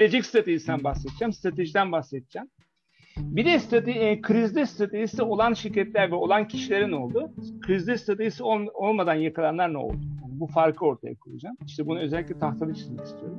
gelecek stratejisinden bahsedeceğim, stratejiden bahsedeceğim. Bir de strateji, e, krizde stratejisi olan şirketler ve olan kişilerin oldu. Krizde stratejisi ol, olmadan yakalananlar ne oldu? Yani bu farkı ortaya koyacağım. İşte bunu özellikle tahtada çizmek istiyorum.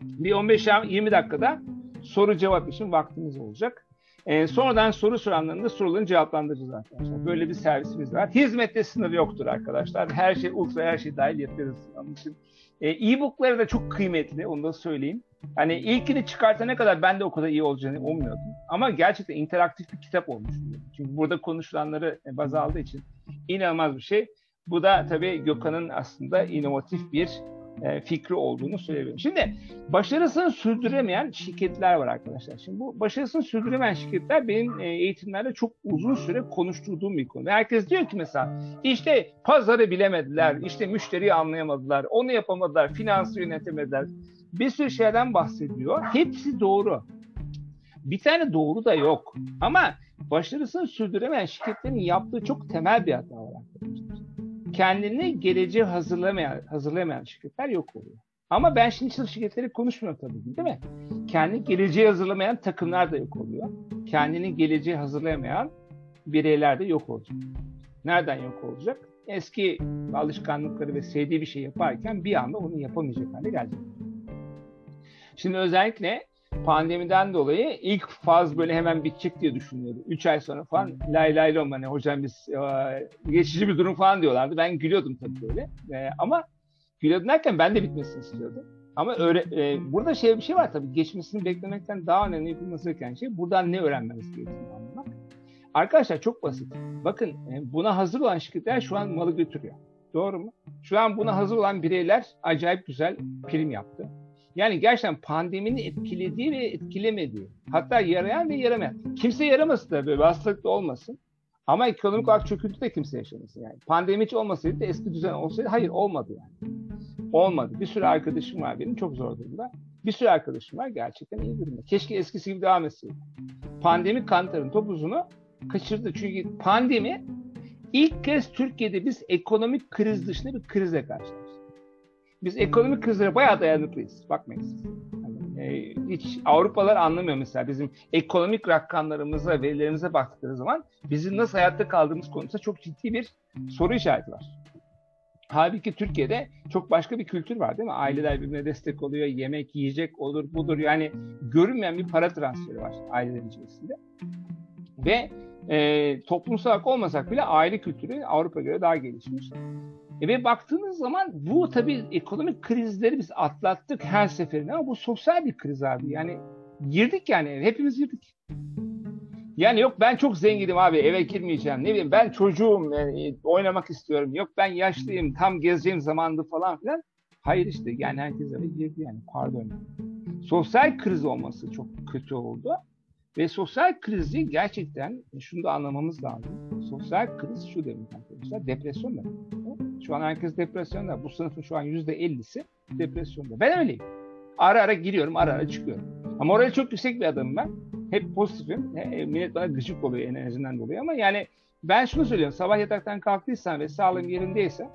Bir 15-20 dakikada soru cevap için vaktimiz olacak. E, sonradan soru soranların da sorularını cevaplandıracağız arkadaşlar. Böyle bir servisimiz var. Hizmette sınır yoktur arkadaşlar. Her şey ultra her şey dahil yapıyoruz. Onun için e, e-bookları da çok kıymetli onu da söyleyeyim. Hani ilkini çıkartana kadar ben de o kadar iyi olacağını ummuyordum. Ama gerçekten interaktif bir kitap olmuş. Çünkü burada konuşulanları baz aldığı için inanılmaz bir şey. Bu da tabii Gökhan'ın aslında inovatif bir e, fikri olduğunu söyleyebilirim. Şimdi başarısını sürdüremeyen şirketler var arkadaşlar. Şimdi bu başarısını sürdüremeyen şirketler benim e, eğitimlerde çok uzun süre konuşturduğum bir konu. Herkes diyor ki mesela işte pazarı bilemediler, işte müşteriyi anlayamadılar, onu yapamadılar, finansı yönetemediler. Bir sürü şeyden bahsediyor. Hepsi doğru. Bir tane doğru da yok. Ama başarısını sürdüremeyen şirketlerin yaptığı çok temel bir hata var arkadaşlar kendini geleceğe hazırlamayan, hazırlamayan şirketler yok oluyor. Ama ben şimdi sırf şirketleri konuşmuyorum tabii değil mi? Kendini geleceğe hazırlamayan takımlar da yok oluyor. Kendini geleceğe hazırlayamayan bireyler de yok olacak. Nereden yok olacak? Eski alışkanlıkları ve sevdiği bir şey yaparken bir anda onu yapamayacak hale gelecek. Şimdi özellikle pandemiden dolayı ilk faz böyle hemen bitecek diye düşünüyordu. Üç ay sonra falan lay lay lom hani hocam biz e, geçici bir durum falan diyorlardı. Ben gülüyordum tabii böyle. E, ama gülüyordum derken ben de bitmesini istiyordum. Ama öyle, e, burada şey bir şey var tabii geçmesini beklemekten daha önemli yapılması gereken şey buradan ne öğrenmemiz gerektiğini anlamak. Arkadaşlar çok basit. Bakın e, buna hazır olan şirketler şu an malı götürüyor. Doğru mu? Şu an buna hazır olan bireyler acayip güzel prim yaptı. Yani gerçekten pandeminin etkilediği ve etkilemediği, hatta yarayan ve yaramayan. Kimse yaramasın böyle hastalık da olmasın. Ama ekonomik olarak çöküntü de kimse yaşamasın yani. Pandemi hiç olmasaydı da eski düzen olsaydı hayır olmadı yani. Olmadı. Bir sürü arkadaşım var benim çok zor durumda. Bir sürü arkadaşım var gerçekten iyi durumda. Keşke eskisi gibi devam etseydi. Pandemi kantarın topuzunu kaçırdı. Çünkü pandemi ilk kez Türkiye'de biz ekonomik kriz dışında bir krize karşılaştık. Biz ekonomik krizlere bayağı dayanıklıyız. Bakmayın siz. Yani, e, hiç Avrupalılar anlamıyor mesela bizim ekonomik rakamlarımıza, verilerimize baktıkları zaman bizim nasıl hayatta kaldığımız konusunda çok ciddi bir soru işareti var. Halbuki Türkiye'de çok başka bir kültür var değil mi? Aileler birbirine destek oluyor, yemek, yiyecek olur, budur. Yani görünmeyen bir para transferi var ailelerin içerisinde. Ve e, toplumsal olmasak bile aile kültürü Avrupa göre daha gelişmiş. E ve baktığınız zaman bu tabii ekonomik krizleri biz atlattık her seferinde ama bu sosyal bir kriz abi. Yani girdik yani hepimiz girdik. Yani yok ben çok zenginim abi eve girmeyeceğim. Ne bileyim ben çocuğum yani oynamak istiyorum. Yok ben yaşlıyım tam gezeceğim zamandı falan filan. Hayır işte yani herkes eve girdi yani pardon. Sosyal kriz olması çok kötü oldu. Ve sosyal krizi gerçekten şunu da anlamamız lazım. Sosyal kriz şu demek arkadaşlar depresyon demek. Şu an herkes depresyonda. Bu sınıfın şu an yüzde 50'si depresyonda. Ben öyleyim. Ara ara giriyorum, ara ara çıkıyorum. Ama oraya çok yüksek bir adamım ben. Hep pozitifim. E, millet bana gıcık oluyor enerjiden dolayı ama yani ben şunu söylüyorum. Sabah yataktan kalktıysan ve sağlığın yerindeyse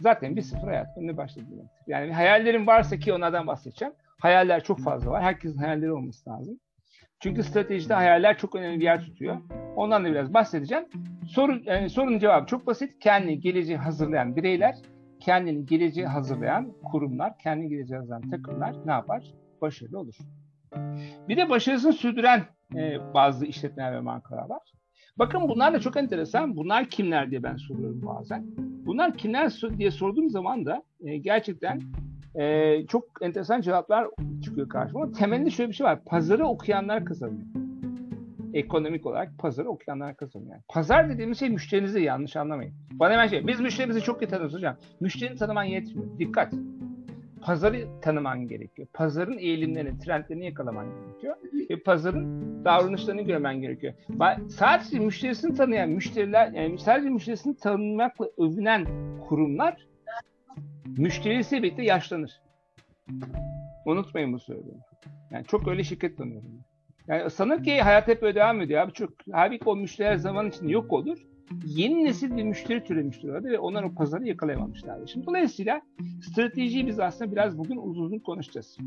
zaten bir sıfır hayat önüne başladı Yani hayallerim varsa ki onlardan bahsedeceğim. Hayaller çok fazla var. Herkesin hayalleri olması lazım. Çünkü stratejide hayaller çok önemli bir yer tutuyor. Ondan da biraz bahsedeceğim. Soru, yani sorunun cevabı çok basit. Kendini geleceği hazırlayan bireyler, kendini geleceği hazırlayan kurumlar, kendini geleceği hazırlayan takımlar ne yapar? Başarılı olur. Bir de başarısını sürdüren e, bazı işletmeler ve markalar var. Bakın bunlar da çok enteresan. Bunlar kimler diye ben soruyorum bazen. Bunlar kimler diye sorduğum zaman da e, gerçekten e, çok enteresan cevaplar çıkıyor karşıma. Temelinde şöyle bir şey var. Pazarı okuyanlar kazanıyor. Ekonomik olarak pazarı okuyanlar kazanıyor. Yani pazar dediğimiz şey müşterinizi yanlış anlamayın. Bana hemen şey, biz müşterimizi çok iyi tanıyoruz hocam. Müşterini tanıman yetmiyor. Dikkat. Pazarı tanıman gerekiyor. Pazarın eğilimlerini, trendlerini yakalaman gerekiyor. Ve pazarın davranışlarını görmen gerekiyor. Sadece müşterisini tanıyan müşteriler, yani sadece müşterisini tanımakla övünen kurumlar müşterisi birlikte yaşlanır. Unutmayın bu söylediğimi. Yani çok öyle şirket tanıyorum. Yani sanır ki hayat hep öyle devam ediyor abi. Çok, halbuki o müşteriler zaman içinde yok olur. yeni nesil bir müşteri türemiştir orada ve onlar o pazarı yakalayamamışlardı. Şimdi dolayısıyla stratejiyi biz aslında biraz bugün uzun uzun konuşacağız.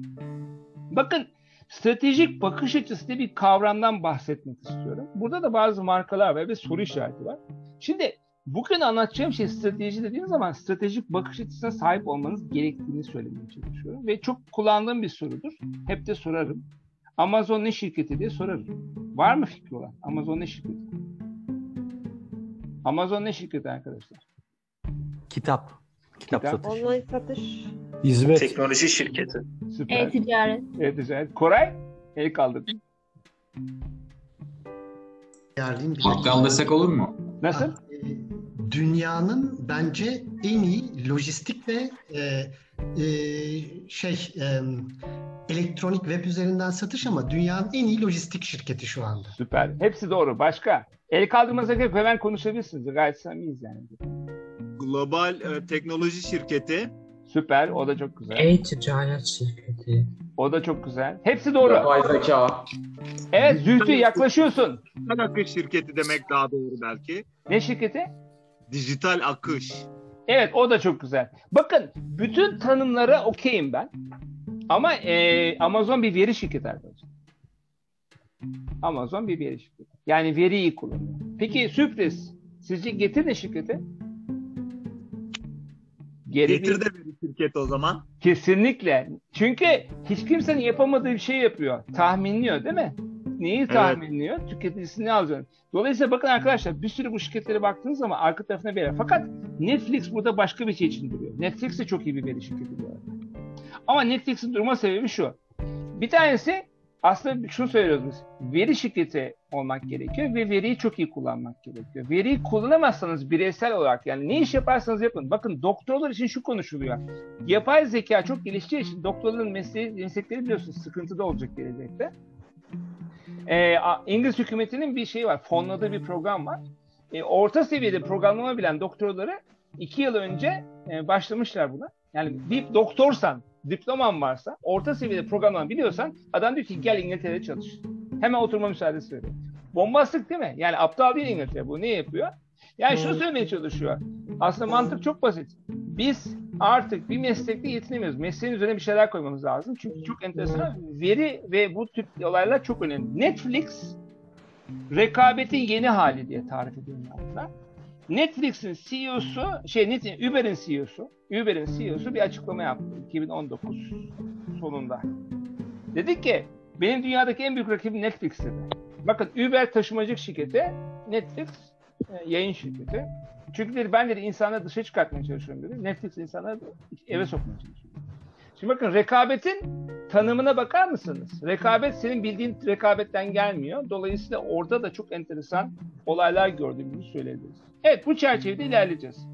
Bakın stratejik bakış açısı diye bir kavramdan bahsetmek istiyorum. Burada da bazı markalar var ve soru işareti var. Şimdi bugün anlatacağım şey strateji dediğim zaman stratejik bakış açısına sahip olmanız gerektiğini söylemeye çalışıyorum. Ve çok kullandığım bir sorudur. Hep de sorarım. Amazon ne şirketi diye sorarım. Var mı fikri olan? Amazon ne şirketi? Amazon ne şirketi arkadaşlar? Kitap. Kitap, Kitap. satışı. Online satış. Hizmet. Teknoloji şirketi. Süper. E-ticaret. E-ticaret. Koray? El kaldırdın. Yerliyim desek olur mu? Nasıl? Dünyanın bence en iyi lojistik ve e, e, şey e, elektronik web üzerinden satış ama dünyanın en iyi lojistik şirketi şu anda. Süper. Hepsi doğru. Başka? El kaldırmanıza gerek yok. hemen konuşabilirsiniz. Gayet samimiyiz yani. Global e, teknoloji şirketi. Süper. O da çok güzel. E-ticaret şirketi. O da çok güzel. Hepsi doğru. Yapay zeka. Evet Zühtü yaklaşıyorsun. Dijital akış şirketi demek daha doğru belki. Ne şirketi? Dijital akış. Evet o da çok güzel. Bakın bütün tanımlara okeyim ben. Ama e, Amazon bir veri şirketi arkadaşlar. Amazon bir veri şirketi. Yani veriyi kullanıyor. Peki sürpriz. Sizce Getir ne şirketi? Geri bir- Getir de bir şirket o zaman. Kesinlikle. Çünkü hiç kimsenin yapamadığı bir şey yapıyor. Tahminliyor değil mi? Neyi tahminliyor? Tüketicisini alacak. Dolayısıyla bakın arkadaşlar bir sürü bu şirketlere baktığınız zaman arka tarafına bir yer. Fakat Netflix burada başka bir şey için duruyor. Netflix de çok iyi bir veri şirketi bu arada. Ama Netflix'in durma sebebi şu. Bir tanesi aslında şunu söylüyoruz. Veri şirketi olmak gerekiyor ve veriyi çok iyi kullanmak gerekiyor. Veriyi kullanamazsanız bireysel olarak yani ne iş yaparsanız yapın. Bakın doktorlar için şu konuşuluyor. Yapay zeka çok geliştiği için doktorların mesleği, meslekleri biliyorsunuz sıkıntıda olacak gelecekte. Ee, İngiliz hükümetinin bir şeyi var. Fonladığı bir program var. Ee, orta seviyede programlama bilen doktorları iki yıl önce e, başlamışlar buna. Yani bir doktorsan, diploman varsa, orta seviyede programlama biliyorsan adam diyor ki gel İngiltere'de çalış. Hemen oturma müsaadesi veriyor. Bombastik değil mi? Yani aptal değil İngiltere. Bu ne yapıyor? Yani şunu söylemeye çalışıyor. Aslında mantık çok basit. Biz artık bir meslekte yetinemiyoruz. Mesleğin üzerine bir şeyler koymamız lazım. Çünkü çok enteresan. Veri ve bu tip olaylar çok önemli. Netflix rekabetin yeni hali diye tarif ediyorum buna. Netflix'in CEO'su, şey Net- Uber'in CEO'su, Uber'in CEO'su bir açıklama yaptı 2019 sonunda. Dedi ki benim dünyadaki en büyük rakibim Netflix dedi. Bakın Uber taşımacılık şirketi, Netflix e, yayın şirketi. Çünkü dedi ben dedi insanları dışa çıkartmaya çalışıyorum dedi. Netflix insanları eve sokmaya çalışıyor. Şimdi bakın rekabetin tanımına bakar mısınız? Rekabet senin bildiğin rekabetten gelmiyor. Dolayısıyla orada da çok enteresan olaylar gördüğümüzü söyleyebiliriz. Evet bu çerçevede ilerleyeceğiz.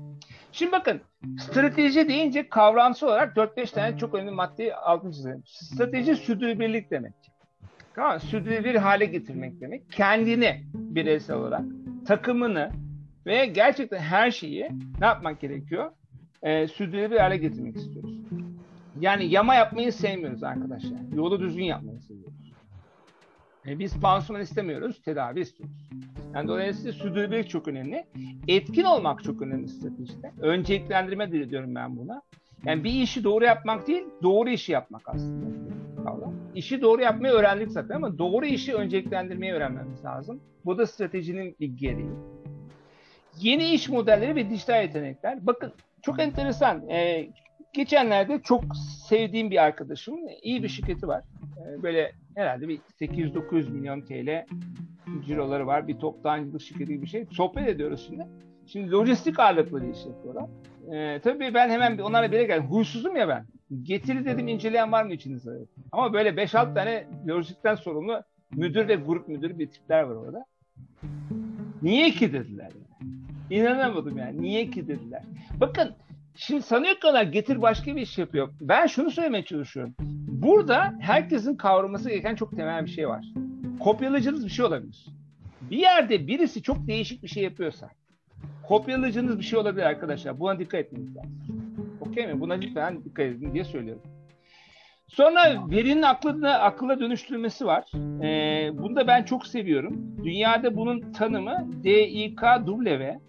Şimdi bakın strateji deyince kavramsal olarak 4-5 tane çok önemli maddeyi altını çizelim. Strateji sürdürülebilirlik demek. Tamam? Sürdürülebilir hale getirmek demek. Kendini bireysel olarak, takımını ve gerçekten her şeyi ne yapmak gerekiyor? Ee, sürdürülebilir hale getirmek istiyoruz. Yani yama yapmayı sevmiyoruz arkadaşlar. Yolu düzgün yapmayı seviyoruz. E, biz pansuman istemiyoruz, tedavi istiyoruz. Yani dolayısıyla sürdürülebilirlik çok önemli. Etkin olmak çok önemli stratejide. Önceliklendirme diyorum ben buna. Yani bir işi doğru yapmak değil, doğru işi yapmak aslında. İşi doğru yapmayı öğrendik zaten ama doğru işi önceliklendirmeyi öğrenmemiz lazım. Bu da stratejinin bir gereği. Yeni iş modelleri ve dijital yetenekler. Bakın çok enteresan. Ee, geçenlerde çok sevdiğim bir arkadaşımın iyi bir şirketi var. Ee, böyle herhalde bir 800-900 milyon TL ciroları var. Bir toptancılık şirketi gibi bir şey. Sohbet ediyoruz şimdi. Şimdi lojistik ağırlıklı bir iş yapıyorlar. Ee, tabii ben hemen onlarla bire geldim. Huysuzum ya ben. Getiri dedim inceleyen var mı içinizde? Ama böyle 5-6 tane lojistikten sorumlu müdür ve grup müdürü bir tipler var orada. Niye ki dediler yani. İnanamadım yani. Niye ki dediler. Bakın şimdi sanıyor onlar getir başka bir iş yapıyor. Ben şunu söylemeye çalışıyorum. Burada herkesin kavraması gereken çok temel bir şey var. Kopyalayıcınız bir şey olabilir. Bir yerde birisi çok değişik bir şey yapıyorsa kopyalayıcınız bir şey olabilir arkadaşlar. Buna dikkat etmeniz lazım. Okey mi? Buna lütfen dikkat edin diye söylüyorum. Sonra verinin aklına, akılla dönüştürülmesi var. Ee, bunu da ben çok seviyorum. Dünyada bunun tanımı DIKW.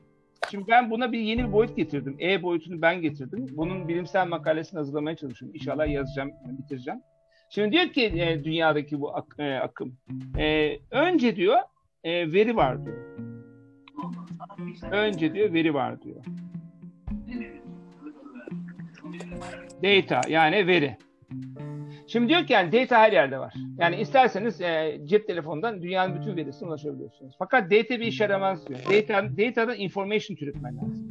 Şimdi ben buna bir yeni bir boyut getirdim. E boyutunu ben getirdim. Bunun bilimsel makalesini hazırlamaya çalışıyorum. İnşallah yazacağım, bitireceğim. Şimdi diyor ki e, dünyadaki bu ak- e, akım. E, önce diyor e, veri var diyor. Önce diyor veri var diyor. Data yani veri. Şimdi diyor ki yani data her yerde var. Yani isterseniz e, cep telefonundan dünyanın bütün verisine ulaşabiliyorsunuz. Fakat data bir işe yaramaz diyor. Data, datadan information türetmen lazım.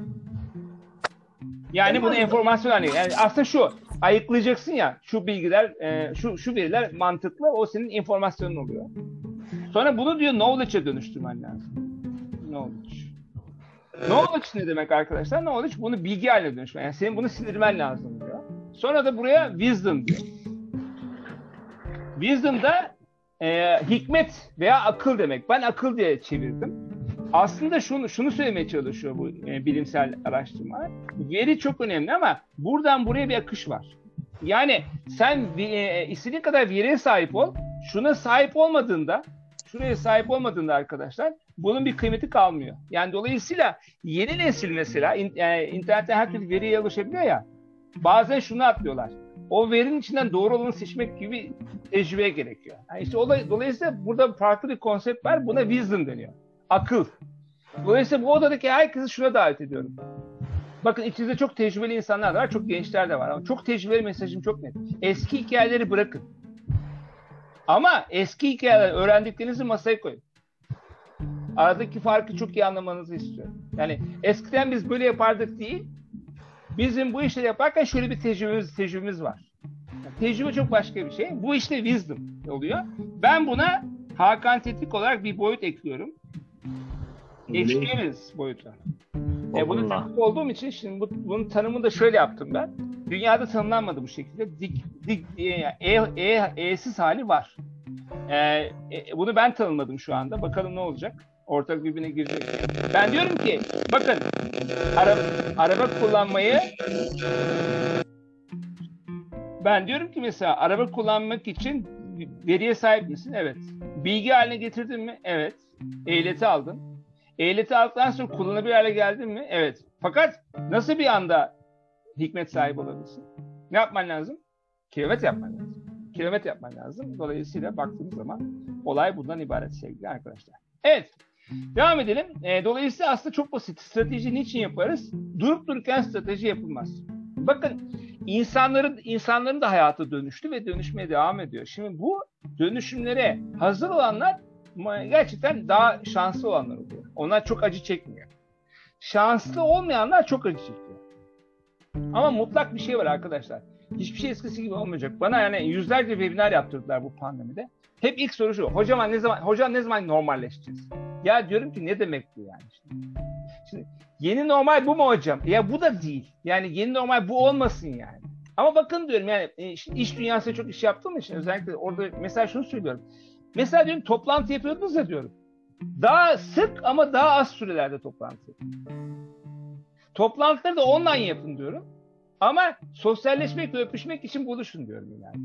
Yani bunu enformasyon haline. Yani aslında şu ayıklayacaksın ya şu bilgiler, e, şu şu veriler mantıklı o senin informasyonun oluyor. Sonra bunu diyor knowledge'e dönüştürmen lazım. Knowledge. Knowledge ne demek arkadaşlar? Knowledge bunu bilgi haline dönüştürmen. Yani senin bunu sindirmen lazım diyor. Sonra da buraya wisdom diyor. Wisdom da e, hikmet veya akıl demek. Ben akıl diye çevirdim. Aslında şunu şunu söylemeye çalışıyor bu e, bilimsel araştırma. Veri çok önemli ama buradan buraya bir akış var. Yani sen e, istediğin kadar veriye sahip ol. Şuna sahip olmadığında, şuraya sahip olmadığında arkadaşlar bunun bir kıymeti kalmıyor. Yani dolayısıyla yeni nesil mesela in, e, internette her türlü veriye ulaşabiliyor ya. Bazen şunu atlıyorlar. O verinin içinden doğru olanı seçmek gibi tecrübe gerekiyor. Yani işte olay, dolayısıyla burada farklı bir konsept var. Buna wisdom deniyor. Akıl. Dolayısıyla bu odadaki herkesi şuna davet ediyorum. Bakın içinizde çok tecrübeli insanlar var, çok gençler de var. Ama çok tecrübeli mesajım çok net. Eski hikayeleri bırakın. Ama eski hikayeler öğrendiklerinizi masaya koyun. Aradaki farkı çok iyi anlamanızı istiyorum. Yani eskiden biz böyle yapardık değil, bizim bu işleri yaparken şöyle bir tecrübemiz, tecrübemiz var. Yani tecrübe çok başka bir şey. Bu işte wisdom oluyor. Ben buna Hakan Tetik olarak bir boyut ekliyorum. Experience boyutu. E, bunu tanık olduğum için şimdi bu, bunun tanımını da şöyle yaptım ben. Dünyada tanımlanmadı bu şekilde. Dik, dik, e, e, e, E'siz hali var. E, e, bunu ben tanımladım şu anda. Bakalım ne olacak. Ortak birbirine girecek. Ben diyorum ki bakın araba, araba kullanmayı ben diyorum ki mesela araba kullanmak için veriye sahip misin? Evet. Bilgi haline getirdin mi? Evet. Ehliyeti aldın. Ehliyeti aldıktan sonra kullanabilir hale geldin mi? Evet. Fakat nasıl bir anda hikmet sahibi olabilirsin? Ne yapman lazım? Kilometre yapman lazım. Kilometre yapman lazım. Dolayısıyla baktığımız zaman olay bundan ibaret sevgili arkadaşlar. Evet. Devam edelim. E, dolayısıyla aslında çok basit. Strateji niçin yaparız? Durup dururken strateji yapılmaz. Bakın insanların insanların da hayatı dönüştü ve dönüşmeye devam ediyor. Şimdi bu dönüşümlere hazır olanlar gerçekten daha şanslı olanlar oluyor. Onlar çok acı çekmiyor. Şanslı olmayanlar çok acı çekiyor. Ama mutlak bir şey var arkadaşlar. Hiçbir şey eskisi gibi olmayacak. Bana yani yüzlerce webinar yaptırdılar bu pandemide. Hep ilk soru şu. Hocam ne zaman hocam ne zaman normalleşeceğiz? Ya diyorum ki ne demek bu yani şimdi? Şimdi yeni normal bu mu hocam? Ya bu da değil. Yani yeni normal bu olmasın yani. Ama bakın diyorum yani iş dünyasında çok iş yaptığım için özellikle orada mesela şunu söylüyorum. Mesela diyorum toplantı yapıyordunuz ya diyorum. Daha sık ama daha az sürelerde toplantı Toplantıları da online yapın diyorum. Ama sosyalleşmek ve öpüşmek için buluşun diyorum yani.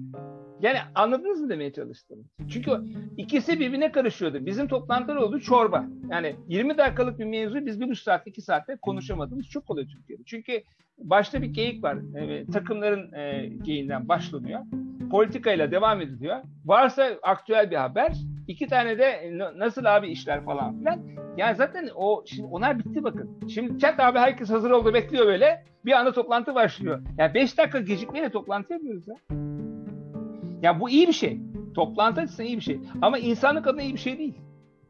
Yani anladınız mı demeye çalıştım? Çünkü ikisi birbirine karışıyordu. Bizim toplantılar oldu çorba. Yani 20 dakikalık bir mevzuyu biz bir buçuk saat, iki saatte konuşamadığımız çok oluyor Türkiye'de. Çünkü başta bir geyik var. E, takımların e, geyiğinden başlanıyor. Politikayla devam ediliyor. Varsa aktüel bir haber. iki tane de nasıl abi işler falan filan. Yani zaten o şimdi onlar bitti bakın. Şimdi chat abi herkes hazır oldu bekliyor böyle. Bir anda toplantı başlıyor. Yani 5 dakika gecikmeyle toplantı yapıyoruz ya. Ya bu iyi bir şey. Toplantı açısından iyi bir şey. Ama insanlık adına iyi bir şey değil.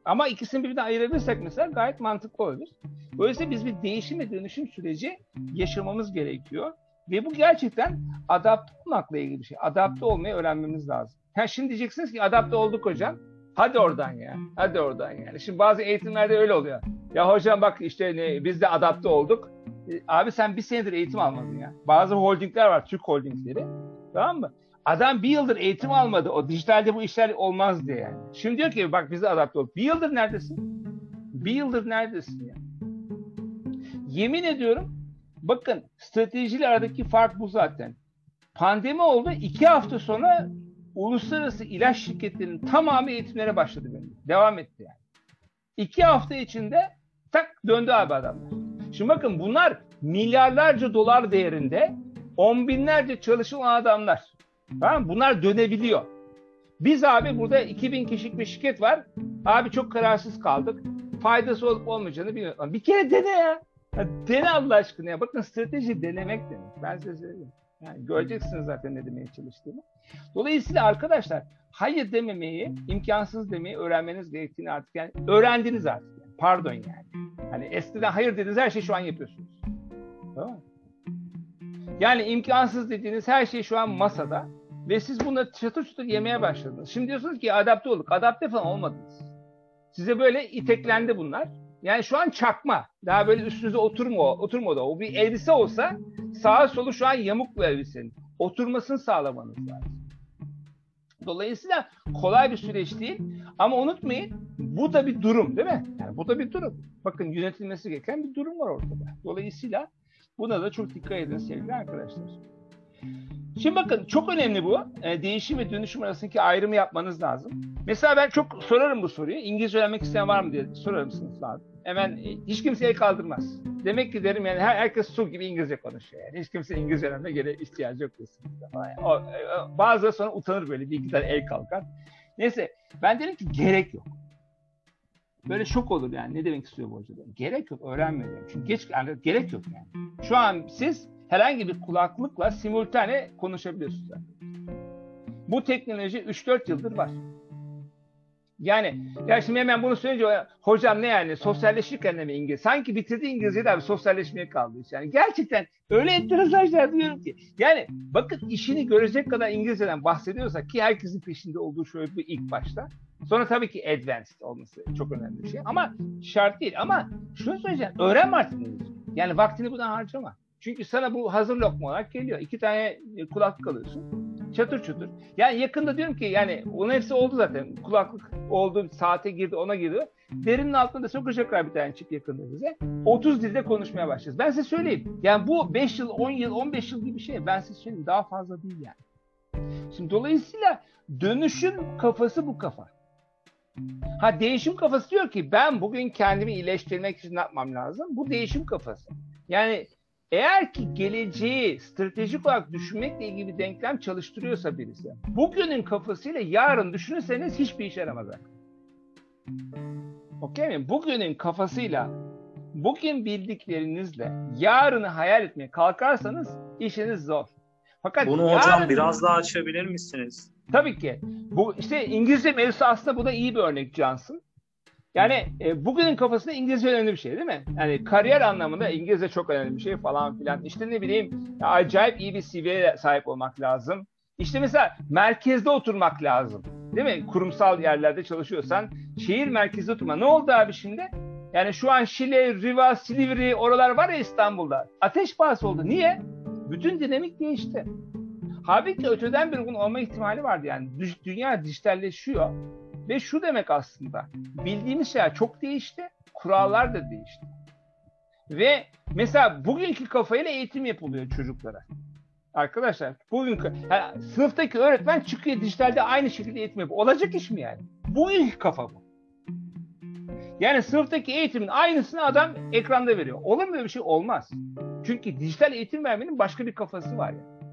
Ama ikisini birbirine ayırabilirsek mesela gayet mantıklı olabilir. Dolayısıyla biz bir değişim ve dönüşüm süreci yaşamamız gerekiyor. Ve bu gerçekten adapte olmakla ilgili bir şey. Adapte olmayı öğrenmemiz lazım. Ha şimdi diyeceksiniz ki adapte olduk hocam. Hadi oradan ya. Hadi oradan yani. Şimdi bazı eğitimlerde öyle oluyor. Ya hocam bak işte ne, biz de adapte olduk. E, abi sen bir senedir eğitim almadın ya. Bazı holdingler var, Türk holdingleri. Tamam mı? Adam bir yıldır eğitim almadı. O dijitalde bu işler olmaz diye yani. Şimdi diyor ki bak bize adapte ol. Bir yıldır neredesin? Bir yıldır neredesin ya? Yemin ediyorum bakın stratejiyle aradaki fark bu zaten. Pandemi oldu. iki hafta sonra uluslararası ilaç şirketlerinin tamamı eğitimlere başladı benim. Devam etti yani. İki hafta içinde tak döndü abi adamlar. Şimdi bakın bunlar milyarlarca dolar değerinde on binlerce çalışan adamlar. Tamam? Bunlar dönebiliyor. Biz abi burada 2000 kişilik bir şirket var. Abi çok kararsız kaldık. Faydası olup olmayacağını bilmiyorum. Bir kere dene ya. ya dene Allah aşkına ya. Bakın strateji denemek demek. Ben size söyleyeyim. Yani göreceksiniz zaten ne demeye çalıştığımı. Dolayısıyla arkadaşlar hayır dememeyi, imkansız demeyi öğrenmeniz gerektiğini artık yani öğrendiniz artık. Pardon yani. Hani eskiden hayır dediğiniz her şeyi şu an yapıyorsunuz. Tamam mı? Yani imkansız dediğiniz her şey şu an masada ve siz bunları çatır çatır yemeye başladınız. Şimdi diyorsunuz ki adapte olduk. Adapte falan olmadınız. Size böyle iteklendi bunlar. Yani şu an çakma. Daha böyle üstünüze oturma, oturmadı. O bir elbise olsa sağa solu şu an yamuk bu elbisenin. Oturmasını sağlamanız lazım. Dolayısıyla kolay bir süreç değil. Ama unutmayın bu da bir durum değil mi? Yani bu da bir durum. Bakın yönetilmesi gereken bir durum var ortada. Dolayısıyla buna da çok dikkat edin sevgili arkadaşlar. Şimdi bakın çok önemli bu. E, değişim ve dönüşüm arasındaki ayrımı yapmanız lazım. Mesela ben çok sorarım bu soruyu. İngilizce öğrenmek isteyen var mı diye sorarım sınıflarda. Hemen e, hiç kimse el kaldırmaz. Demek ki derim yani her, herkes su gibi İngilizce konuşuyor. Yani. Hiç kimse İngilizce öğrenmeye göre ihtiyacı yok bu sınıfta. Yani. O, e, bazıları sonra utanır böyle bir iki tane el kalkar. Neyse ben dedim ki gerek yok. Böyle şok olur yani. Ne demek istiyor bu hoca? Gerek yok. Öğrenmiyorum. Çünkü geç yani gerek yok yani. Şu an siz herhangi bir kulaklıkla simultane konuşabiliyorsunuz. Bu teknoloji 3-4 yıldır var. Yani ya şimdi hemen bunu söyleyince hocam ne yani sosyalleşirken de mi İngiliz? Sanki bitirdi İngilizceyi de abi sosyalleşmeye kaldı. Yani gerçekten öyle enteresan şeyler duyuyorum ki. Yani bakın işini görecek kadar İngilizceden bahsediyorsak ki herkesin peşinde olduğu şöyle bir ilk başta. Sonra tabii ki advanced olması çok önemli bir şey. Ama şart değil. Ama şunu söyleyeceğim. Öğrenme artık. Yani vaktini buna harcama. Çünkü sana bu hazır lokma olarak geliyor. İki tane e, kulaklık alıyorsun. Çatır çutur. Yani yakında diyorum ki yani onun hepsi oldu zaten. Kulaklık oldu, saate girdi, ona girdi. Derinin altında da sokacaklar bir tane çip yakında bize. 30 dilde konuşmaya başlayacağız. Ben size söyleyeyim. Yani bu 5 yıl, 10 yıl, 15 yıl gibi bir şey. Ben size söyleyeyim. Daha fazla değil yani. Şimdi dolayısıyla dönüşüm kafası bu kafa. Ha değişim kafası diyor ki ben bugün kendimi iyileştirmek için ne yapmam lazım? Bu değişim kafası. Yani eğer ki geleceği stratejik olarak düşünmekle ilgili bir denklem çalıştırıyorsa birisi, bugünün kafasıyla yarın düşünürseniz hiçbir işe yaramaz. Okey mi? Bugünün kafasıyla, bugün bildiklerinizle yarını hayal etmeye kalkarsanız işiniz zor. Fakat Bunu hocam yarın- biraz daha açabilir misiniz? Tabii ki. Bu işte İngilizce mevzusu aslında bu da iyi bir örnek Johnson. Yani e, bugünün kafasında İngilizce önemli bir şey değil mi? Yani kariyer anlamında İngilizce çok önemli bir şey falan filan. İşte ne bileyim acayip iyi bir CV'ye sahip olmak lazım. İşte mesela merkezde oturmak lazım. Değil mi? Kurumsal yerlerde çalışıyorsan şehir merkezde oturma. Ne oldu abi şimdi? Yani şu an Şile, Riva, Silivri oralar var ya İstanbul'da. Ateş pahası oldu. Niye? Bütün dinamik değişti. Halbuki öteden bir gün olma ihtimali vardı yani. Dü- Dünya dijitalleşiyor. Ve şu demek aslında. Bildiğimiz şeyler çok değişti. Kurallar da değişti. Ve mesela bugünkü kafayla eğitim yapılıyor çocuklara. Arkadaşlar bugün yani sınıftaki öğretmen çıkıyor dijitalde aynı şekilde eğitim yapıyor. Olacak iş mi yani? Bugünkü kafa bu. Yani sınıftaki eğitimin aynısını adam ekranda veriyor. Olur mu böyle bir şey? Olmaz. Çünkü dijital eğitim vermenin başka bir kafası var yani.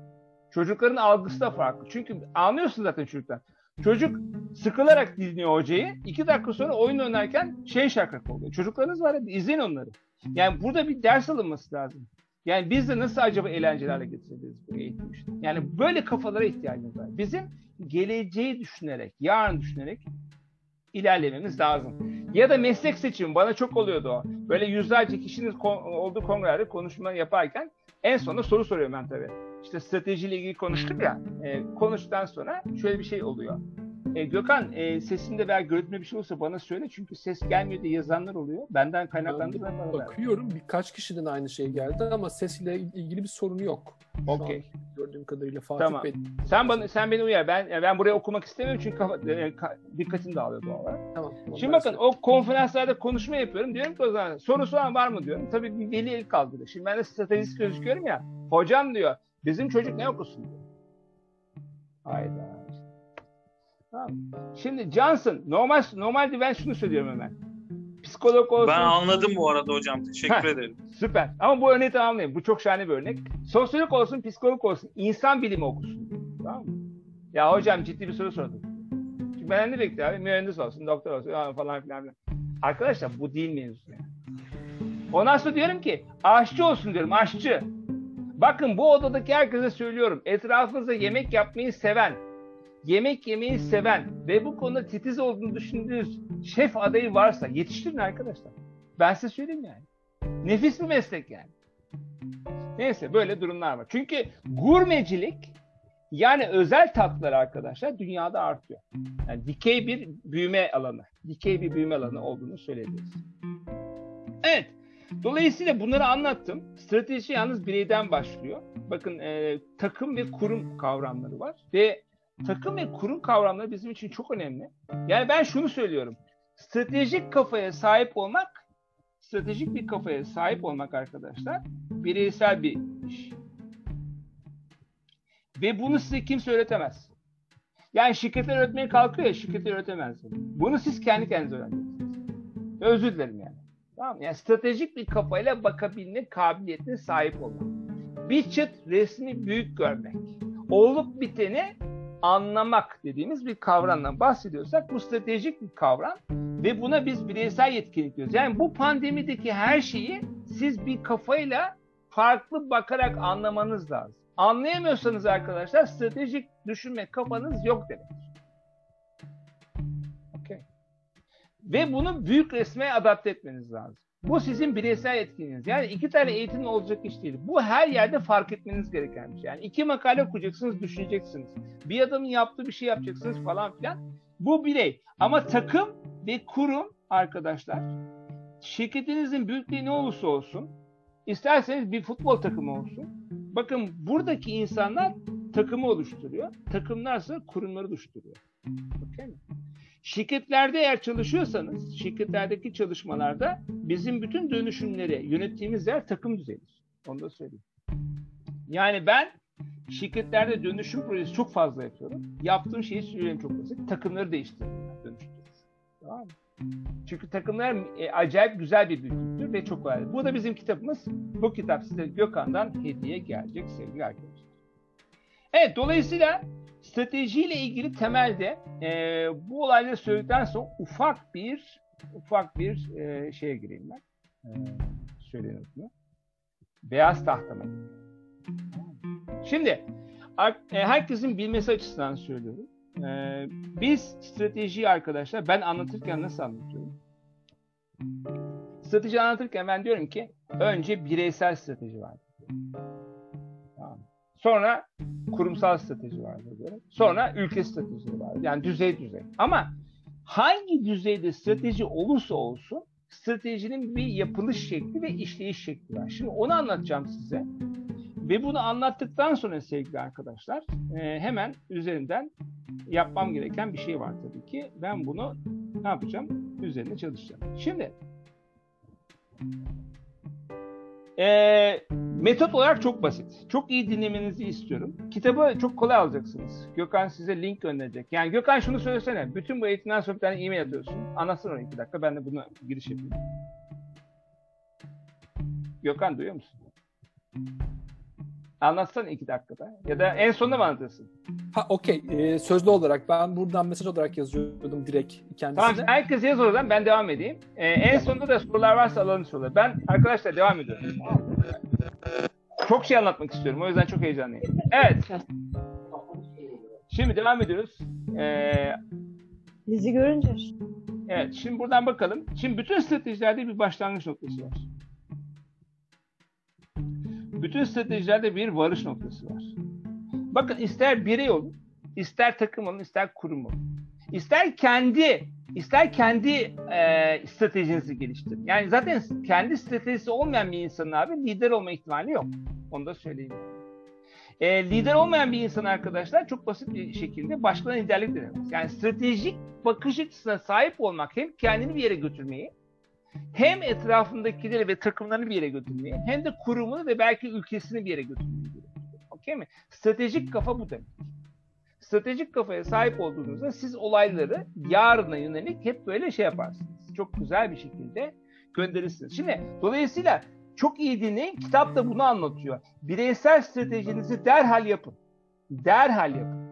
Çocukların algısı da farklı. Çünkü anlıyorsun zaten çocuklar. Çocuk sıkılarak dinliyor hocayı. İki dakika sonra oyun oynarken şey şakrak oluyor. Çocuklarınız var hadi izleyin onları. Yani burada bir ders alınması lazım. Yani biz de nasıl acaba eğlencelerle getirebiliriz bu eğitimi işte. Yani böyle kafalara ihtiyacımız var. Bizim geleceği düşünerek, yarın düşünerek ilerlememiz lazım. Ya da meslek seçimi bana çok oluyordu o. Böyle yüzlerce kişinin olduğu kongrelerde konuşma yaparken en sonunda soru soruyorum ben tabii. İşte stratejiyle ilgili konuştuk ya. E, konuştuktan sonra şöyle bir şey oluyor. E, Gökhan e, sesinde veya görüntüde bir şey olursa bana söyle çünkü ses gelmiyor diye yazanlar oluyor. Benden kaynaklandı ben bana ver. Bakıyorum birkaç kişiden aynı şey geldi ama sesiyle ilgili bir sorunu yok. Okey. gördüğüm kadarıyla Fatih Tamam. Bey. Sen bana sen beni uyar. Ben ben buraya okumak istemiyorum çünkü kafa, e, ka- dikkatim dağılıyor doğal olarak. Tamam. Şimdi bakın o konferanslarda konuşma yapıyorum. Diyorum ki o zaman sorusu olan var mı diyorum. Tabii bir veli el kaldırıyor. Şimdi ben de stratejist gözüküyorum ya. Hocam diyor bizim çocuk ne okusun diyor. Hayda. Tamam. Şimdi Johnson, normal normalde ben şunu söylüyorum hemen. Psikolog olsun. Ben anladım bu arada hocam. Teşekkür Heh. ederim. Süper. Ama bu örneği tamamlayayım. Bu çok şahane bir örnek. Sosyolog olsun, psikolog olsun, insan bilimi okusun. Tamam mı? Ya hocam ciddi bir soru sordum. Şimdi ben ne bekliyor abi? Mühendis olsun, doktor olsun falan filan filan. Arkadaşlar bu değil mevzu yani. Ondan sonra diyorum ki aşçı olsun diyorum aşçı. Bakın bu odadaki herkese söylüyorum. Etrafınızda yemek yapmayı seven, yemek yemeyi seven ve bu konuda titiz olduğunu düşündüğünüz şef adayı varsa yetiştirin arkadaşlar. Ben size söyleyeyim yani. Nefis bir meslek yani. Neyse böyle durumlar var. Çünkü gurmecilik yani özel tatlar arkadaşlar dünyada artıyor. Yani dikey bir büyüme alanı. Dikey bir büyüme alanı olduğunu söyleyebiliriz. Evet. Dolayısıyla bunları anlattım. Strateji yalnız bireyden başlıyor. Bakın e, takım ve kurum kavramları var. Ve takım ve kurum kavramları bizim için çok önemli. Yani ben şunu söylüyorum. Stratejik kafaya sahip olmak stratejik bir kafaya sahip olmak arkadaşlar bireysel bir iş. Ve bunu size kimse öğretemez. Yani şirketler öğretmeye kalkıyor ya şirketler öğretemez. Bunu siz kendi kendinize öğreneceksiniz. Özür dilerim yani. Tamam mı? Yani stratejik bir kafayla bakabilme kabiliyetine sahip olmak. Bir çıt resmi büyük görmek. Olup biteni anlamak dediğimiz bir kavramdan bahsediyorsak bu stratejik bir kavram ve buna biz bireysel yetkinlik diyoruz. Yani bu pandemideki her şeyi siz bir kafayla farklı bakarak anlamanız lazım. Anlayamıyorsanız arkadaşlar stratejik düşünme kafanız yok demek. Okay. Ve bunu büyük resme adapte etmeniz lazım. Bu sizin bireysel yetkinliğiniz. Yani iki tane eğitim olacak iş değil. Bu her yerde fark etmeniz gereken bir şey. Yani iki makale okuyacaksınız, düşüneceksiniz. Bir adamın yaptığı bir şey yapacaksınız falan filan. Bu birey. Ama takım ve kurum arkadaşlar şirketinizin büyüklüğü ne olursa olsun isterseniz bir futbol takımı olsun. Bakın buradaki insanlar takımı oluşturuyor. Takımlarsa kurumları oluşturuyor. Okay mi? Şirketlerde eğer çalışıyorsanız, şirketlerdeki çalışmalarda bizim bütün dönüşümleri yönettiğimiz yer takım düzeyidir. Onu da söyleyeyim. Yani ben şirketlerde dönüşüm projesi çok fazla yapıyorum. Yaptığım şeyi söyleyeyim çok basit. Takımları değiştiriyorum. Dönüştürüyorum. Tamam mı? Çünkü takımlar e, acayip güzel bir bütündür ve çok önemli. Bu da bizim kitabımız. Bu kitap size Gökhan'dan hediye gelecek sevgili arkadaşlar. Evet dolayısıyla stratejiyle ilgili temelde e, bu olayları söyledikten sonra ufak bir ufak bir e, şeye gireyim ben. E, söyleyin. Beyaz tahtama. Şimdi e, herkesin bilmesi açısından söylüyorum. Ee, biz stratejiyi arkadaşlar ben anlatırken nasıl anlatıyorum? Strateji anlatırken ben diyorum ki önce bireysel strateji var. Sonra kurumsal strateji var diyorum. Sonra ülke stratejileri var. Yani düzey düzey. Ama hangi düzeyde strateji olursa olsun stratejinin bir yapılış şekli ve işleyiş şekli var. Şimdi onu anlatacağım size. Ve bunu anlattıktan sonra sevgili arkadaşlar e, hemen üzerinden yapmam gereken bir şey var tabii ki. Ben bunu ne yapacağım? Üzerine çalışacağım. Şimdi e, metot olarak çok basit. Çok iyi dinlemenizi istiyorum. Kitabı çok kolay alacaksınız. Gökhan size link gönderecek. Yani Gökhan şunu söylesene. Bütün bu eğitimden sonra bir tane e-mail atıyorsun. Anlatsana onu iki dakika. Ben de bunu giriş yapayım. Gökhan duyuyor musun? Anlatsana iki dakikada. Ya da en sonunda mı anlatırsın? Ha okey. Ee, sözlü olarak ben buradan mesaj olarak yazıyordum direkt kendisine. Tamam herkes yaz oradan ben devam edeyim. Ee, en sonunda da sorular varsa alalım soruları. Ben arkadaşlar devam ediyorum. Çok şey anlatmak istiyorum. O yüzden çok heyecanlıyım. Evet. Şimdi devam ediyoruz. Ee, Bizi görünce. evet şimdi buradan bakalım. Şimdi bütün stratejilerde bir başlangıç noktası var. Bütün stratejilerde bir varış noktası var. Bakın ister birey olun, ister takım olun, ister kurum olun. İster kendi ister kendi e, stratejinizi geliştirin. Yani zaten kendi stratejisi olmayan bir insanın abi lider olma ihtimali yok. Onu da söyleyeyim. E, lider olmayan bir insan arkadaşlar çok basit bir şekilde başkalarına liderlik edemez. Yani stratejik bakış açısına sahip olmak hem kendini bir yere götürmeyi hem etrafındakileri ve takımlarını bir yere götürmeyi hem de kurumunu ve belki ülkesini bir yere götürmeyi gerekiyor. Okey mi? Stratejik kafa bu demek. stratejik kafaya sahip olduğunuzda siz olayları yarına yönelik hep böyle şey yaparsınız. Çok güzel bir şekilde gönderirsiniz. Şimdi dolayısıyla çok iyi dinleyin. Kitap da bunu anlatıyor. Bireysel stratejinizi derhal yapın. Derhal yapın.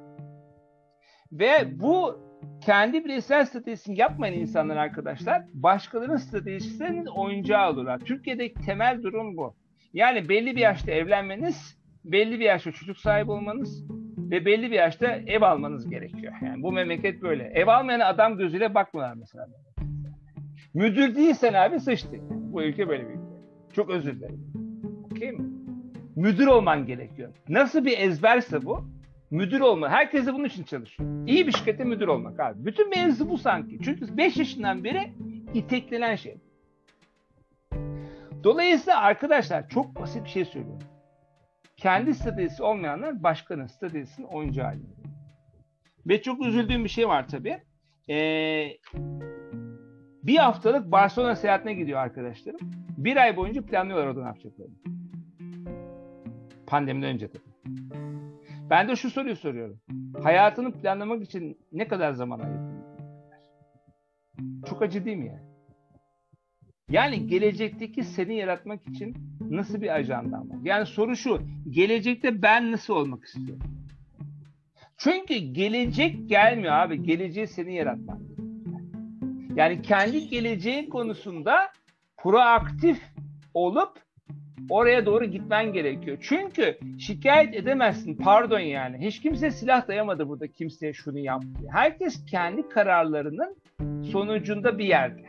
Ve bu kendi bireysel stratejisini yapmayan insanlar arkadaşlar başkalarının stratejisinin oyuncağı olurlar. Türkiye'deki temel durum bu. Yani belli bir yaşta evlenmeniz, belli bir yaşta çocuk sahibi olmanız ve belli bir yaşta ev almanız gerekiyor. Yani bu memleket böyle. Ev almayan adam gözüyle bakmıyorlar mesela. Müdür değilsen abi sıçtın. Bu ülke böyle bir ülke. Çok özür dilerim. Okey mi? Müdür olman gerekiyor. Nasıl bir ezberse bu? Müdür olma. Herkes de bunun için çalışıyor. İyi bir şirkette müdür olmak abi. Bütün mevzu bu sanki. Çünkü 5 yaşından beri iteklenen şey. Dolayısıyla arkadaşlar çok basit bir şey söylüyorum. Kendi stratejisi olmayanlar başkanın stratejisinin oyuncağı halinde. Ve çok üzüldüğüm bir şey var tabii. Ee, bir haftalık Barcelona seyahatine gidiyor arkadaşlarım. Bir ay boyunca planlıyorlar orada ne yapacaklarını. Pandemiden önce tabii. Ben de şu soruyu soruyorum. Hayatını planlamak için ne kadar zaman ayırdın? Çok acı değil mi yani? Yani gelecekteki seni yaratmak için nasıl bir ajandan var? Yani soru şu, gelecekte ben nasıl olmak istiyorum? Çünkü gelecek gelmiyor abi, geleceği seni yaratmak. Yani kendi geleceğin konusunda proaktif olup oraya doğru gitmen gerekiyor. Çünkü şikayet edemezsin. Pardon yani. Hiç kimse silah dayamadı burada kimseye şunu yap diye. Herkes kendi kararlarının sonucunda bir yerde.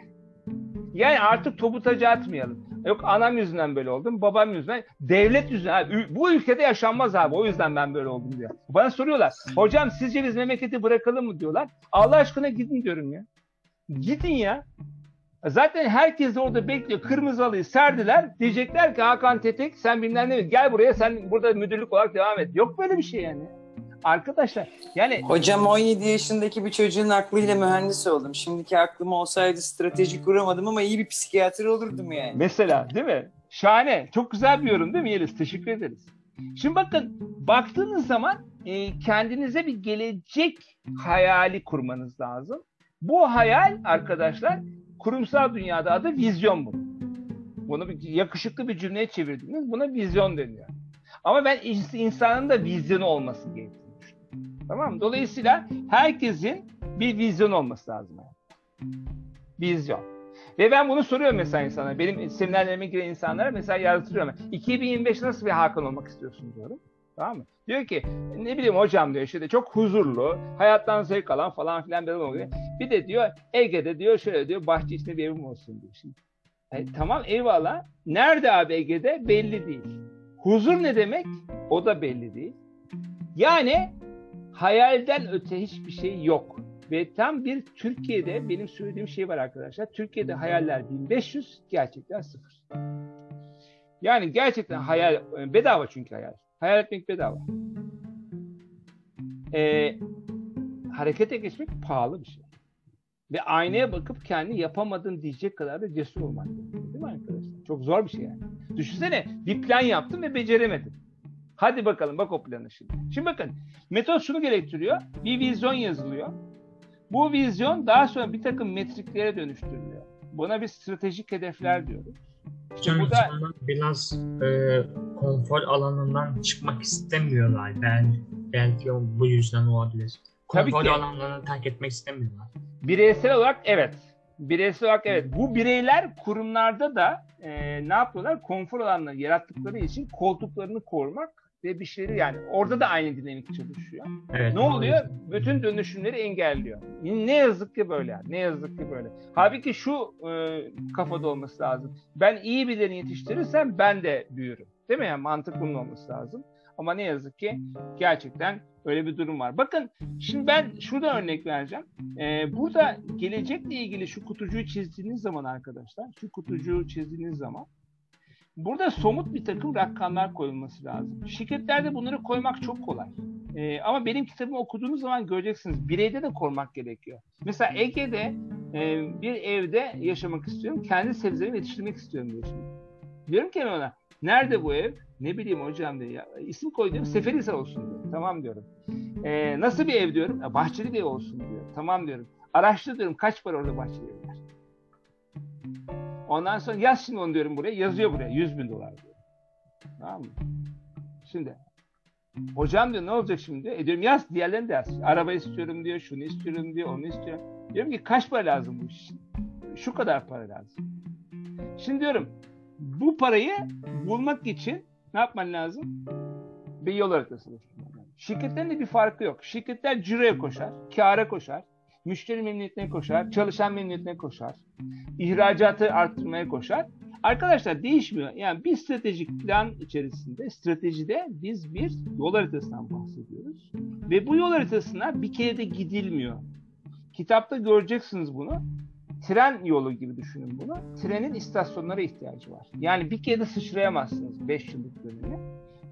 Yani artık topu taca atmayalım. Yok anam yüzünden böyle oldum, babam yüzünden, devlet yüzünden. Bu ülkede yaşanmaz abi. O yüzden ben böyle oldum diyor. Bana soruyorlar. Hocam sizce biz memleketi bırakalım mı diyorlar. Allah aşkına gidin diyorum ya. Gidin ya. Zaten herkes de orada bekliyor. Kırmızı halıyı serdiler. Diyecekler ki Hakan Tetek sen bilmem ne gel buraya sen burada müdürlük olarak devam et. Yok böyle bir şey yani. Arkadaşlar yani Hocam 17 yaşındaki bir çocuğun aklıyla mühendis oldum. Şimdiki aklım olsaydı strateji kuramadım ama iyi bir psikiyatr olurdum yani. mesela değil mi? Şahane. Çok güzel bir yorum değil mi Yeliz? Teşekkür ederiz. Şimdi bakın baktığınız zaman e, kendinize bir gelecek hayali kurmanız lazım. Bu hayal arkadaşlar kurumsal dünyada adı vizyon bu. Bunu bir, yakışıklı bir cümleye çevirdiniz. Buna vizyon deniyor. Ama ben insanın da vizyonu olması gerektiğini düşünüyorum. Tamam mı? Dolayısıyla herkesin bir vizyon olması lazım. Vizyon. Ve ben bunu soruyorum mesela insanlara. Benim seminerlerime giren insanlara mesela yazdırıyorum. 2025 nasıl bir Hakan olmak istiyorsun diyorum. Tamam mı? Diyor ki ne bileyim hocam diyor işte çok huzurlu, hayattan zevk alan falan filan adam oluyor. Bir de diyor Ege'de diyor şöyle diyor bahçe içinde bir evim olsun diyor. Şimdi, e, tamam eyvallah. Nerede abi Ege'de belli değil. Huzur ne demek? O da belli değil. Yani hayalden öte hiçbir şey yok. Ve tam bir Türkiye'de benim söylediğim şey var arkadaşlar. Türkiye'de hayaller 1500, gerçekten sıfır. Yani gerçekten hayal, bedava çünkü hayal. Hayal etmek bedava. Ee, harekete geçmek pahalı bir şey. Ve aynaya bakıp kendi yapamadın diyecek kadar da cesur olman gerekiyor. Değil mi arkadaşlar? Çok zor bir şey yani. Düşünsene bir plan yaptın ve beceremedin. Hadi bakalım bak o planı şimdi. Şimdi bakın metot şunu gerektiriyor. Bir vizyon yazılıyor. Bu vizyon daha sonra bir takım metriklere dönüştürülüyor. Buna bir stratejik hedefler diyoruz. Hocam burada- biraz e, konfor alanından çıkmak istemiyorlar. Ben belki o, bu yüzden olabilir. Tabii Konfor ki. alanlarını terk etmek istemiyorlar. Bireysel olarak evet. Bireysel olarak evet. Bu bireyler kurumlarda da e, ne yapıyorlar? Konfor alanları yarattıkları için koltuklarını korumak ve bir şeyleri yani orada da aynı dinamik çalışıyor. Evet, Ne oluyor? Bütün dönüşümleri engelliyor. Ne yazık ki böyle. Ne yazık ki böyle. Halbuki şu e, kafada olması lazım. Ben iyi birilerini yetiştirirsem ben de büyürüm. Değil mi? Yani mantık bunun olması lazım. Ama ne yazık ki gerçekten öyle bir durum var. Bakın şimdi ben şurada örnek vereceğim. Ee, burada gelecekle ilgili şu kutucuğu çizdiğiniz zaman arkadaşlar, şu kutucuğu çizdiğiniz zaman burada somut bir takım rakamlar koyulması lazım. Şirketlerde bunları koymak çok kolay. Ee, ama benim kitabımı okuduğunuz zaman göreceksiniz. Bireyde de korumak gerekiyor. Mesela Ege'de e, bir evde yaşamak istiyorum. Kendi sebzelerimi yetiştirmek istiyorum diyor şimdi. Diyorum ki ona nerede bu ev? Ne bileyim hocam diyor. Ya, isim koy diyorum Seferihisar olsun diyor. Tamam diyorum. E, nasıl bir ev diyorum. "Ya, bahçeli bir ev olsun diyor. Tamam diyorum. Araştır diyorum kaç para orada bahçeli evler. Ondan sonra yaz şimdi onu diyorum buraya. Yazıyor buraya 100 bin dolar diyor. Tamam mı? Şimdi hocam diyor ne olacak şimdi diyor. E diyorum yaz diğerlerini de yaz. Araba istiyorum diyor. Şunu istiyorum diyor. Onu istiyorum. Diyorum ki kaç para lazım bu iş için? Şu kadar para lazım. Şimdi diyorum bu parayı bulmak için ne yapman lazım? Bir yol haritası oluşturman lazım. Şirketlerin de bir farkı yok. Şirketler ciroya koşar, kâra koşar, müşteri memnuniyetine koşar, çalışan memnuniyetine koşar, ihracatı arttırmaya koşar. Arkadaşlar değişmiyor. Yani bir stratejik plan içerisinde, stratejide biz bir yol haritasından bahsediyoruz. Ve bu yol haritasına bir kere de gidilmiyor. Kitapta göreceksiniz bunu. Tren yolu gibi düşünün bunu. Trenin istasyonlara ihtiyacı var. Yani bir kere de sıçrayamazsınız 5 yıllık dönemi.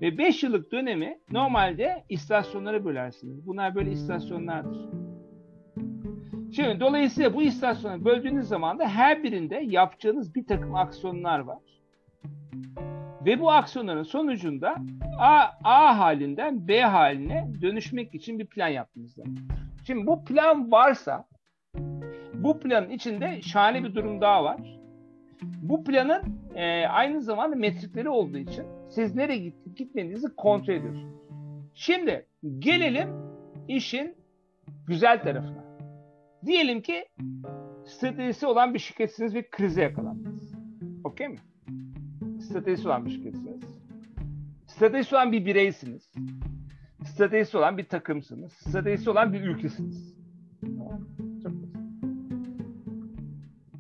Ve 5 yıllık dönemi normalde istasyonlara bölersiniz. Bunlar böyle istasyonlardır. Şimdi dolayısıyla bu istasyonu böldüğünüz zaman da her birinde yapacağınız bir takım aksiyonlar var. Ve bu aksiyonların sonucunda A, A halinden B haline dönüşmek için bir plan yaptınız. Şimdi bu plan varsa bu planın içinde şahane bir durum daha var. Bu planın e, aynı zamanda metrikleri olduğu için siz nereye gittik gitmediğinizi kontrol ediyorsunuz. Şimdi gelelim işin güzel tarafına. Diyelim ki stratejisi olan bir şirketsiniz ve krize yakalandınız. Okey mi? Stratejisi olan bir şirketsiniz. Stratejisi olan bir bireysiniz. Stratejisi olan bir takımsınız. Stratejisi olan bir ülkesiniz.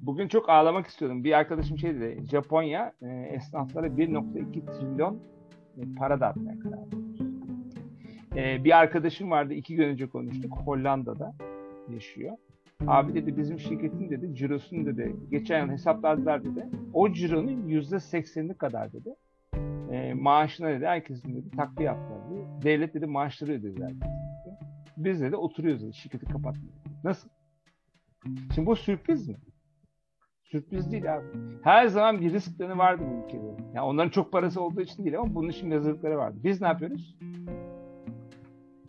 Bugün çok ağlamak istiyordum. Bir arkadaşım şey dedi. Japonya e, esnaflara 1.2 trilyon e, para dağıtmaya karar vermiş. E, bir arkadaşım vardı. iki gün önce konuştuk. Hollanda'da yaşıyor. Abi dedi bizim şirketin dedi cirosunu dedi geçen yıl hesapladılar dedi. O cironun yüzde seksenini kadar dedi. E, maaşına dedi herkesin dedi takviye yaptılar dedi. Devlet dedi maaşları ödediler dedi. Biz dedi oturuyoruz dedi şirketi kapatmıyor. Nasıl? Şimdi bu sürpriz mi? Sürpriz değil abi. Her zaman bir risk planı vardı bu ülkelerin. Yani onların çok parası olduğu için değil ama bunun için hazırlıkları vardı. Biz ne yapıyoruz?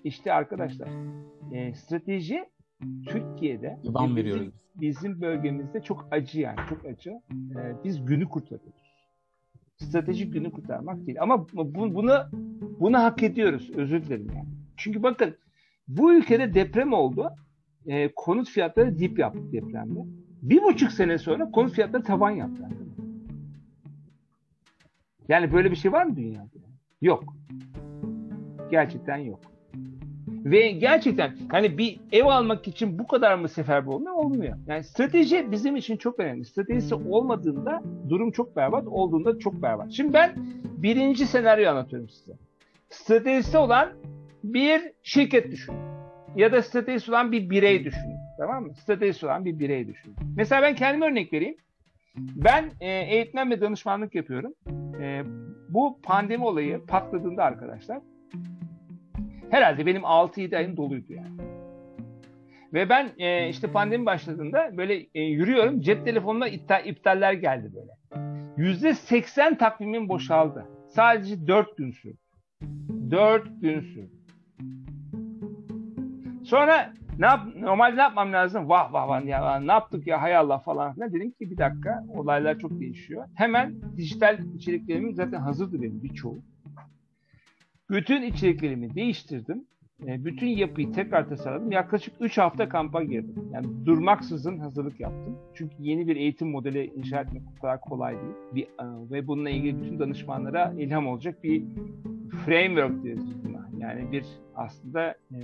İşte arkadaşlar e, strateji Türkiye'de bizim, veriyoruz biz. bizim bölgemizde çok acı yani çok acı. E, biz günü kurtarıyoruz. Stratejik günü kurtarmak değil. Ama bu, bunu bunu hak ediyoruz. Özür dilerim yani. Çünkü bakın bu ülkede deprem oldu. E, konut fiyatları dip yaptı depremde. Bir buçuk sene sonra konut fiyatları tavan yaptı. Yani böyle bir şey var mı dünyada? Yok. Gerçekten yok. Ve gerçekten hani bir ev almak için bu kadar mı seferber olmuyor? Olmuyor. Yani strateji bizim için çok önemli. Stratejisi olmadığında durum çok berbat, olduğunda çok berbat. Şimdi ben birinci senaryo anlatıyorum size. Stratejisi olan bir şirket düşünün. Ya da stratejisi olan bir birey düşünün. Tamam mı? Stratejisi olan bir birey düşünün. Mesela ben kendime örnek vereyim. Ben e, eğitmen ve danışmanlık yapıyorum. E, bu pandemi olayı patladığında arkadaşlar herhalde benim 6-7 ayım doluydu yani. Ve ben e, işte pandemi başladığında böyle e, yürüyorum cep telefonuna iptal, iptaller geldi böyle. %80 takvimim boşaldı. Sadece 4 gün sürdü. 4 gün sürdü. Sonra ne yap normalde ne yapmam lazım? Vah vah vah ya ne yaptık ya hay Allah falan. Ne dedim ki bir dakika olaylar çok değişiyor. Hemen dijital içeriklerimin zaten hazırdı benim birçoğu. Bütün içeriklerimi değiştirdim. E, bütün yapıyı tekrar tasarladım. Yaklaşık 3 hafta kampa girdim. Yani durmaksızın hazırlık yaptım. Çünkü yeni bir eğitim modeli inşa etmek o kadar kolay değil. Bir, e, ve bununla ilgili bütün danışmanlara ilham olacak bir framework diyoruz. Yani bir aslında e,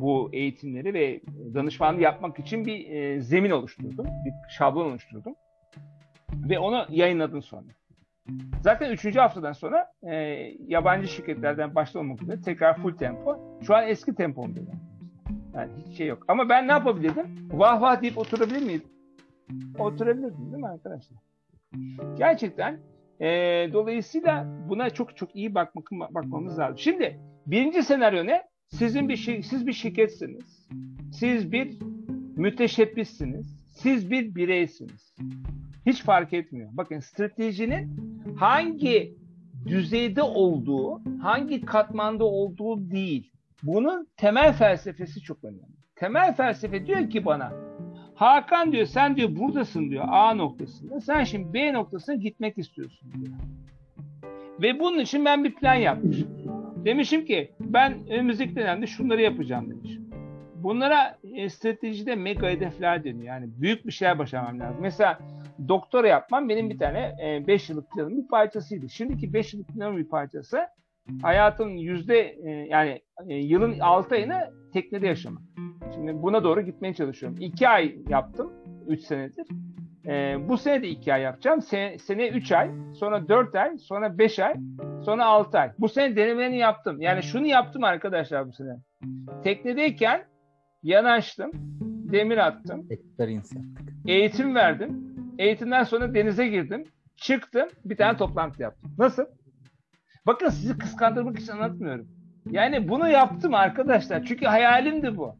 bu eğitimleri ve danışmanlığı yapmak için bir zemin oluşturdum. Bir şablon oluşturdum. Ve onu yayınladım sonra. Zaten 3. haftadan sonra e, yabancı şirketlerden başta olmak üzere tekrar full tempo. Şu an eski tempomda. Yani. yani hiç şey yok. Ama ben ne yapabilirdim? Vah vah deyip oturabilir miydim? Oturabilirdim değil mi arkadaşlar? Gerçekten e, dolayısıyla buna çok çok iyi bakmak, bakmamız lazım. Şimdi birinci senaryo ne? Sizin bir siz bir şirketsiniz. Siz bir müteşebbissiniz. Siz bir bireysiniz. Hiç fark etmiyor. Bakın stratejinin hangi düzeyde olduğu, hangi katmanda olduğu değil. Bunun temel felsefesi çok önemli. Temel felsefe diyor ki bana Hakan diyor sen diyor buradasın diyor A noktasında. Sen şimdi B noktasına gitmek istiyorsun diyor. Ve bunun için ben bir plan yapmışım. Demişim ki ben önümüzdeki dönemde şunları yapacağım demişim. Bunlara e, stratejide mega hedefler deniyor. Yani büyük bir şeyler başarmam lazım. Mesela doktora yapmam benim bir tane 5 yıllık planımın bir parçasıydı. Şimdiki 5 yıllık planımın bir parçası hayatın yüzde e, yani e, yılın 6 ayını teknede yaşamak. Şimdi buna doğru gitmeye çalışıyorum. 2 ay yaptım 3 senedir. E, bu sene de 2 ay yapacağım. Sene, sene 3 ay, sonra 4 ay, sonra 5 ay, sonra 6 ay. Bu sene denemelerini yaptım. Yani şunu yaptım arkadaşlar bu sene. Teknedeyken yanaştım, demir attım, Experience yaptık. eğitim verdim. Eğitimden sonra denize girdim. Çıktım. Bir tane toplantı yaptım. Nasıl? Bakın sizi kıskandırmak için anlatmıyorum. Yani bunu yaptım arkadaşlar. Çünkü hayalimdi bu.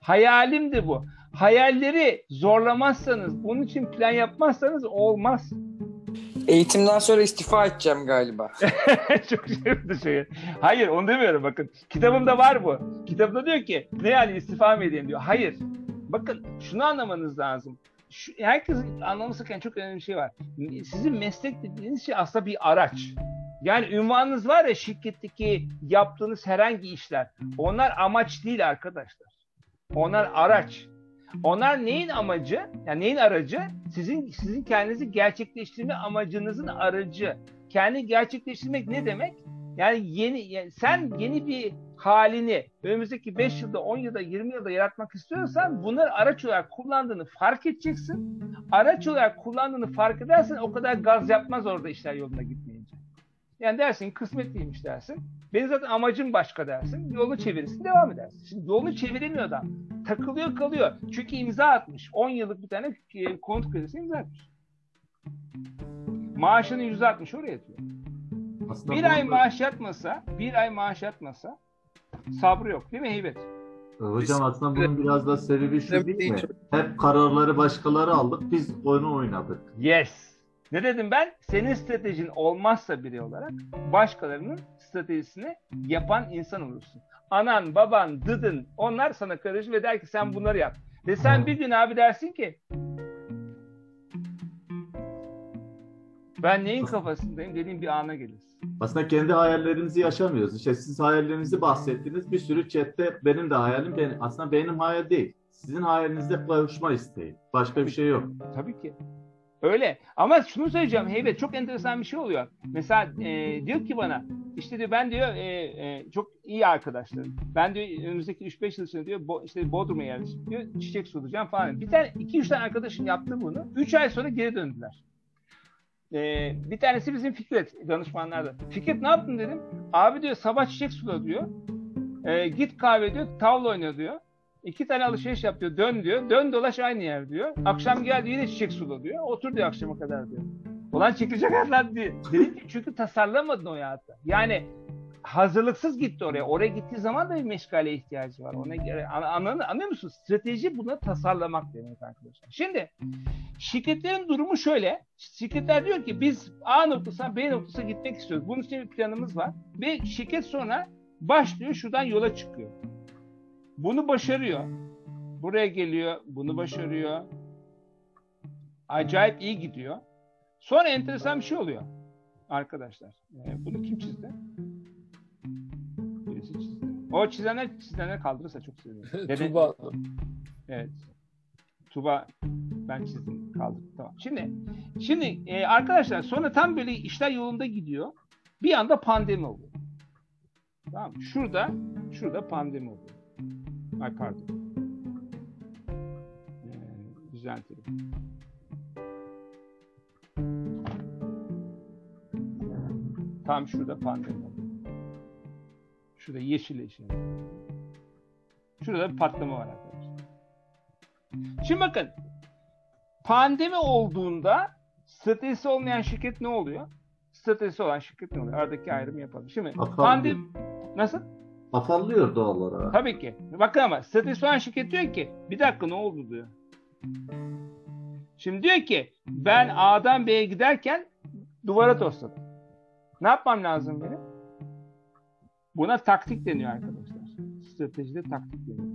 Hayalimdi bu. Hayalleri zorlamazsanız, bunun için plan yapmazsanız olmaz. Eğitimden sonra istifa edeceğim galiba. Çok şey şey. Hayır onu demiyorum bakın. Kitabımda var bu. Kitabımda diyor ki ne yani istifa mı edeyim diyor. Hayır. Bakın şunu anlamanız lazım. Şu, herkesin anlaması gereken çok önemli bir şey var. Sizin meslek dediğiniz şey aslında bir araç. Yani ünvanınız var ya şirketteki yaptığınız herhangi işler. Onlar amaç değil arkadaşlar. Onlar araç. Onlar neyin amacı? Yani neyin aracı? Sizin sizin kendinizi gerçekleştirme amacınızın aracı. Kendi gerçekleştirmek ne demek? Yani yeni yani sen yeni bir halini önümüzdeki 5 yılda, 10 yılda, 20 yılda yaratmak istiyorsan bunları araç olarak kullandığını fark edeceksin. Araç olarak kullandığını fark edersen o kadar gaz yapmaz orada işler yoluna gitmeyince. Yani dersin kısmetliymiş dersin. Benim zaten amacım başka dersin. Yolunu çevirirsin devam edersin. Şimdi yolunu çeviremiyor adam. Takılıyor kalıyor. Çünkü imza atmış. 10 yıllık bir tane e, konut kredisi imza atmış. Maaşının %60 oraya yatıyor. Aslında Bir ay maaş yatmasa, bir ay maaş yatmasa sabrı yok değil mi Heybet? E, Hocam aslında bunun biraz da sebebi şu değil mi? Hep kararları başkaları aldık, biz oyunu oynadık. Yes. Ne dedim ben? Senin stratejin olmazsa biri olarak başkalarının stratejisini yapan insan olursun. Anan, baban, dıdın onlar sana karışır ve der ki sen bunları yap. Ve sen bir gün abi dersin ki ben neyin kafasındayım dediğin bir ana gelirsin. Aslında kendi hayallerimizi yaşamıyoruz. İşte siz hayallerinizi bahsettiniz. Bir sürü chatte benim de hayalim benim. Aslında benim hayal değil. Sizin hayalinizde kavuşma isteği. Başka bir şey yok. Tabii ki. Öyle. Ama şunu söyleyeceğim Heybet çok enteresan bir şey oluyor. Mesela e, diyor ki bana işte diyor ben diyor e, e, çok iyi arkadaşlarım. Ben diyor önümüzdeki 3-5 yıl içinde diyor bo, işte Bodrum'a yerleşip diyor çiçek sulayacağım falan. Bir tane 2-3 tane arkadaşım yaptı bunu. 3 ay sonra geri döndüler. E, bir tanesi bizim Fikret danışmanlarda. Fikret ne yaptın dedim. Abi diyor sabah çiçek sula diyor. E, git kahve diyor tavla oynuyor diyor. İki tane alışveriş yap diyor. Dön diyor. Dön dolaş aynı yer diyor. Akşam geldi yine çiçek sula diyor. Otur diyor akşama kadar diyor. Ulan çekilecek hayatlar diye. Dedim ki çünkü tasarlamadın o hayatı. Yani hazırlıksız gitti oraya. Oraya gittiği zaman da bir meşgale ihtiyacı var. Ona göre an, anladın, anlıyor musun? Strateji bunu tasarlamak demek arkadaşlar. Şimdi şirketlerin durumu şöyle. Şirketler diyor ki biz A noktasına B noktasına gitmek istiyoruz. Bunun için bir planımız var. Ve şirket sonra başlıyor şuradan yola çıkıyor. Bunu başarıyor. Buraya geliyor, bunu başarıyor. Acayip iyi gidiyor. Sonra enteresan bir şey oluyor. Arkadaşlar. Ee, bunu kim çizdi? Birisi çizdi. O çizenler çizenler kaldırırsa çok sevinirim. Dede- Tuba Evet. Tuba ben çizdim kaldım. Tamam. Şimdi şimdi e, arkadaşlar sonra tam böyle işler yolunda gidiyor. Bir anda pandemi oluyor. Tamam? Şurada şurada pandemi oluyor. Ay pardon. Ee, düzeltelim. Tam şurada pandemi oluyor. Şurada yeşil yeşil. Şurada bir patlama var arkadaşlar. Şimdi bakın. Pandemi olduğunda stratejisi olmayan şirket ne oluyor? Stratejisi olan şirket ne oluyor? Aradaki ayrımı yapalım. Şimdi Afallıyor. pandemi nasıl? Afallıyor doğal olarak. Tabii ki. Bakın ama stratejisi olan şirket diyor ki bir dakika ne oldu diyor. Şimdi diyor ki ben A'dan B'ye giderken duvara tosladım. Ne yapmam lazım benim? Buna taktik deniyor arkadaşlar. Stratejide taktik deniyor.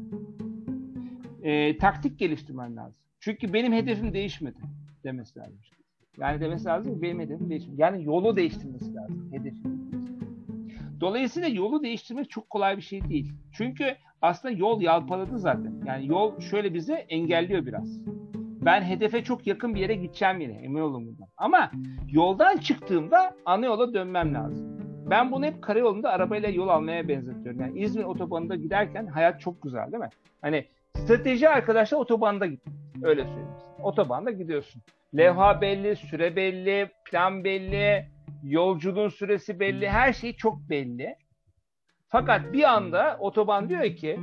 Ee, taktik geliştirmen lazım. Çünkü benim hedefim değişmedi demesi lazım. Yani demesi lazım ki benim hedefim değişmedi. Yani yolu değiştirmesi lazım. Hedefini. Dolayısıyla yolu değiştirmek çok kolay bir şey değil. Çünkü aslında yol yalpaladı zaten. Yani yol şöyle bize engelliyor biraz. Ben hedefe çok yakın bir yere gideceğim yine emin olun bundan. Ama yoldan çıktığımda ana yola dönmem lazım. Ben bunu hep karayolunda arabayla yol almaya benzetiyorum. Yani İzmir otobanında giderken hayat çok güzel değil mi? Hani strateji arkadaşlar otobanda git. Öyle söyleyeyim. Otobanda gidiyorsun. Levha belli, süre belli, plan belli, yolculuğun süresi belli, her şey çok belli. Fakat bir anda otoban diyor ki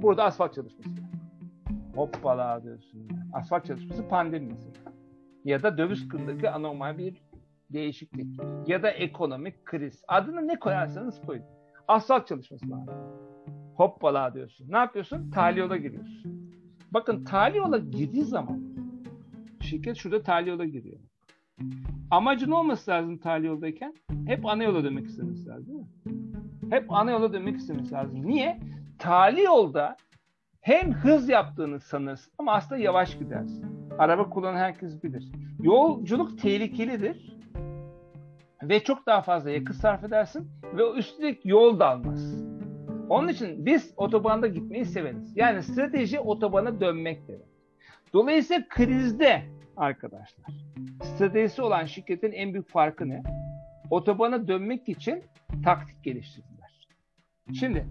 burada asfalt çalışması. Hoppala diyorsun. Asfalt çalışması pandemi mesela. Ya da döviz kurundaki anormal bir değişiklik. Ya da ekonomik kriz. Adını ne koyarsanız koyun. Asfalt çalışması var. Hoppala diyorsun. Ne yapıyorsun? Tali yola giriyorsun. Bakın tali yola girdiği zaman şirket şurada tali yola giriyor. Amacı ne olması lazım tali yoldayken? Hep ana yola dönmek istemesi lazım değil mi? Hep ana yola dönmek istemesi lazım. Niye? Tali yolda hem hız yaptığını sanırsın ama aslında yavaş gidersin. Araba kullanan herkes bilir. Yolculuk tehlikelidir ve çok daha fazla yakıt sarf edersin ve üstelik yol da almaz. Onun için biz otobanda gitmeyi severiz. Yani strateji otobana dönmek demek. Dolayısıyla krizde arkadaşlar stratejisi olan şirketin en büyük farkı ne? Otobana dönmek için taktik geliştirdiler. Şimdi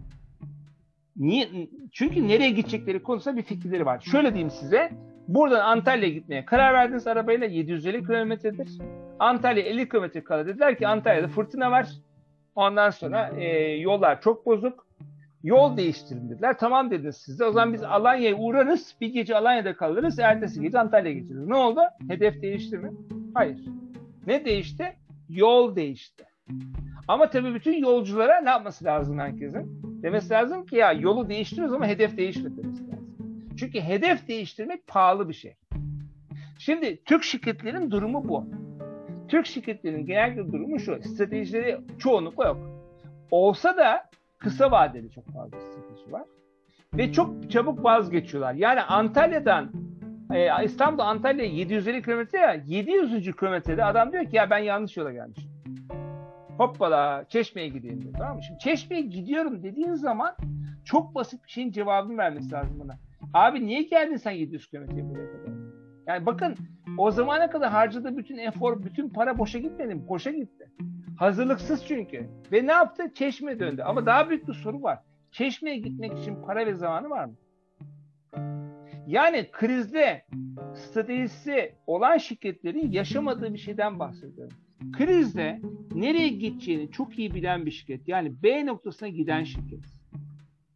niye? Çünkü nereye gidecekleri konusunda bir fikirleri var. Şöyle diyeyim size. Buradan Antalya'ya gitmeye karar verdiniz arabayla 750 kilometredir. Antalya 50 kilometre kala dediler ki Antalya'da fırtına var. Ondan sonra e, yollar çok bozuk. Yol değiştirin dediler. Tamam dediniz siz de. O zaman biz Alanya'ya uğrarız. Bir gece Alanya'da kalırız. Ertesi gece Antalya'ya geçeriz. Ne oldu? Hedef değişti mi? Hayır. Ne değişti? Yol değişti. Ama tabii bütün yolculara ne yapması lazım herkesin? Demesi lazım ki ya yolu değiştiriyoruz ama hedef değişmedi demesi lazım. Çünkü hedef değiştirmek pahalı bir şey. Şimdi Türk şirketlerin durumu bu. Türk şirketlerinin genel durumu şu. Stratejileri çoğunlukla yok. Olsa da kısa vadeli çok fazla strateji var. Ve çok çabuk vazgeçiyorlar. Yani Antalya'dan e, İstanbul Antalya 750 kilometre ya 700. kilometrede adam diyor ki ya ben yanlış yola gelmişim. Hoppala Çeşme'ye gideyim diyor. Tamam mı? Şimdi Çeşme'ye gidiyorum dediğin zaman çok basit bir şeyin cevabını vermesi lazım bana. Abi niye geldin sen 700 kilometreye buraya kadar? Yani bakın o zamana kadar harcadığı bütün efor, bütün para boşa gitmedi mi? Boşa gitti. Hazırlıksız çünkü. Ve ne yaptı? Çeşme'ye döndü. Ama daha büyük bir soru var. Çeşme'ye gitmek için para ve zamanı var mı? Yani krizde stratejisi olan şirketlerin yaşamadığı bir şeyden bahsediyorum. Krizde nereye gideceğini çok iyi bilen bir şirket. Yani B noktasına giden şirket.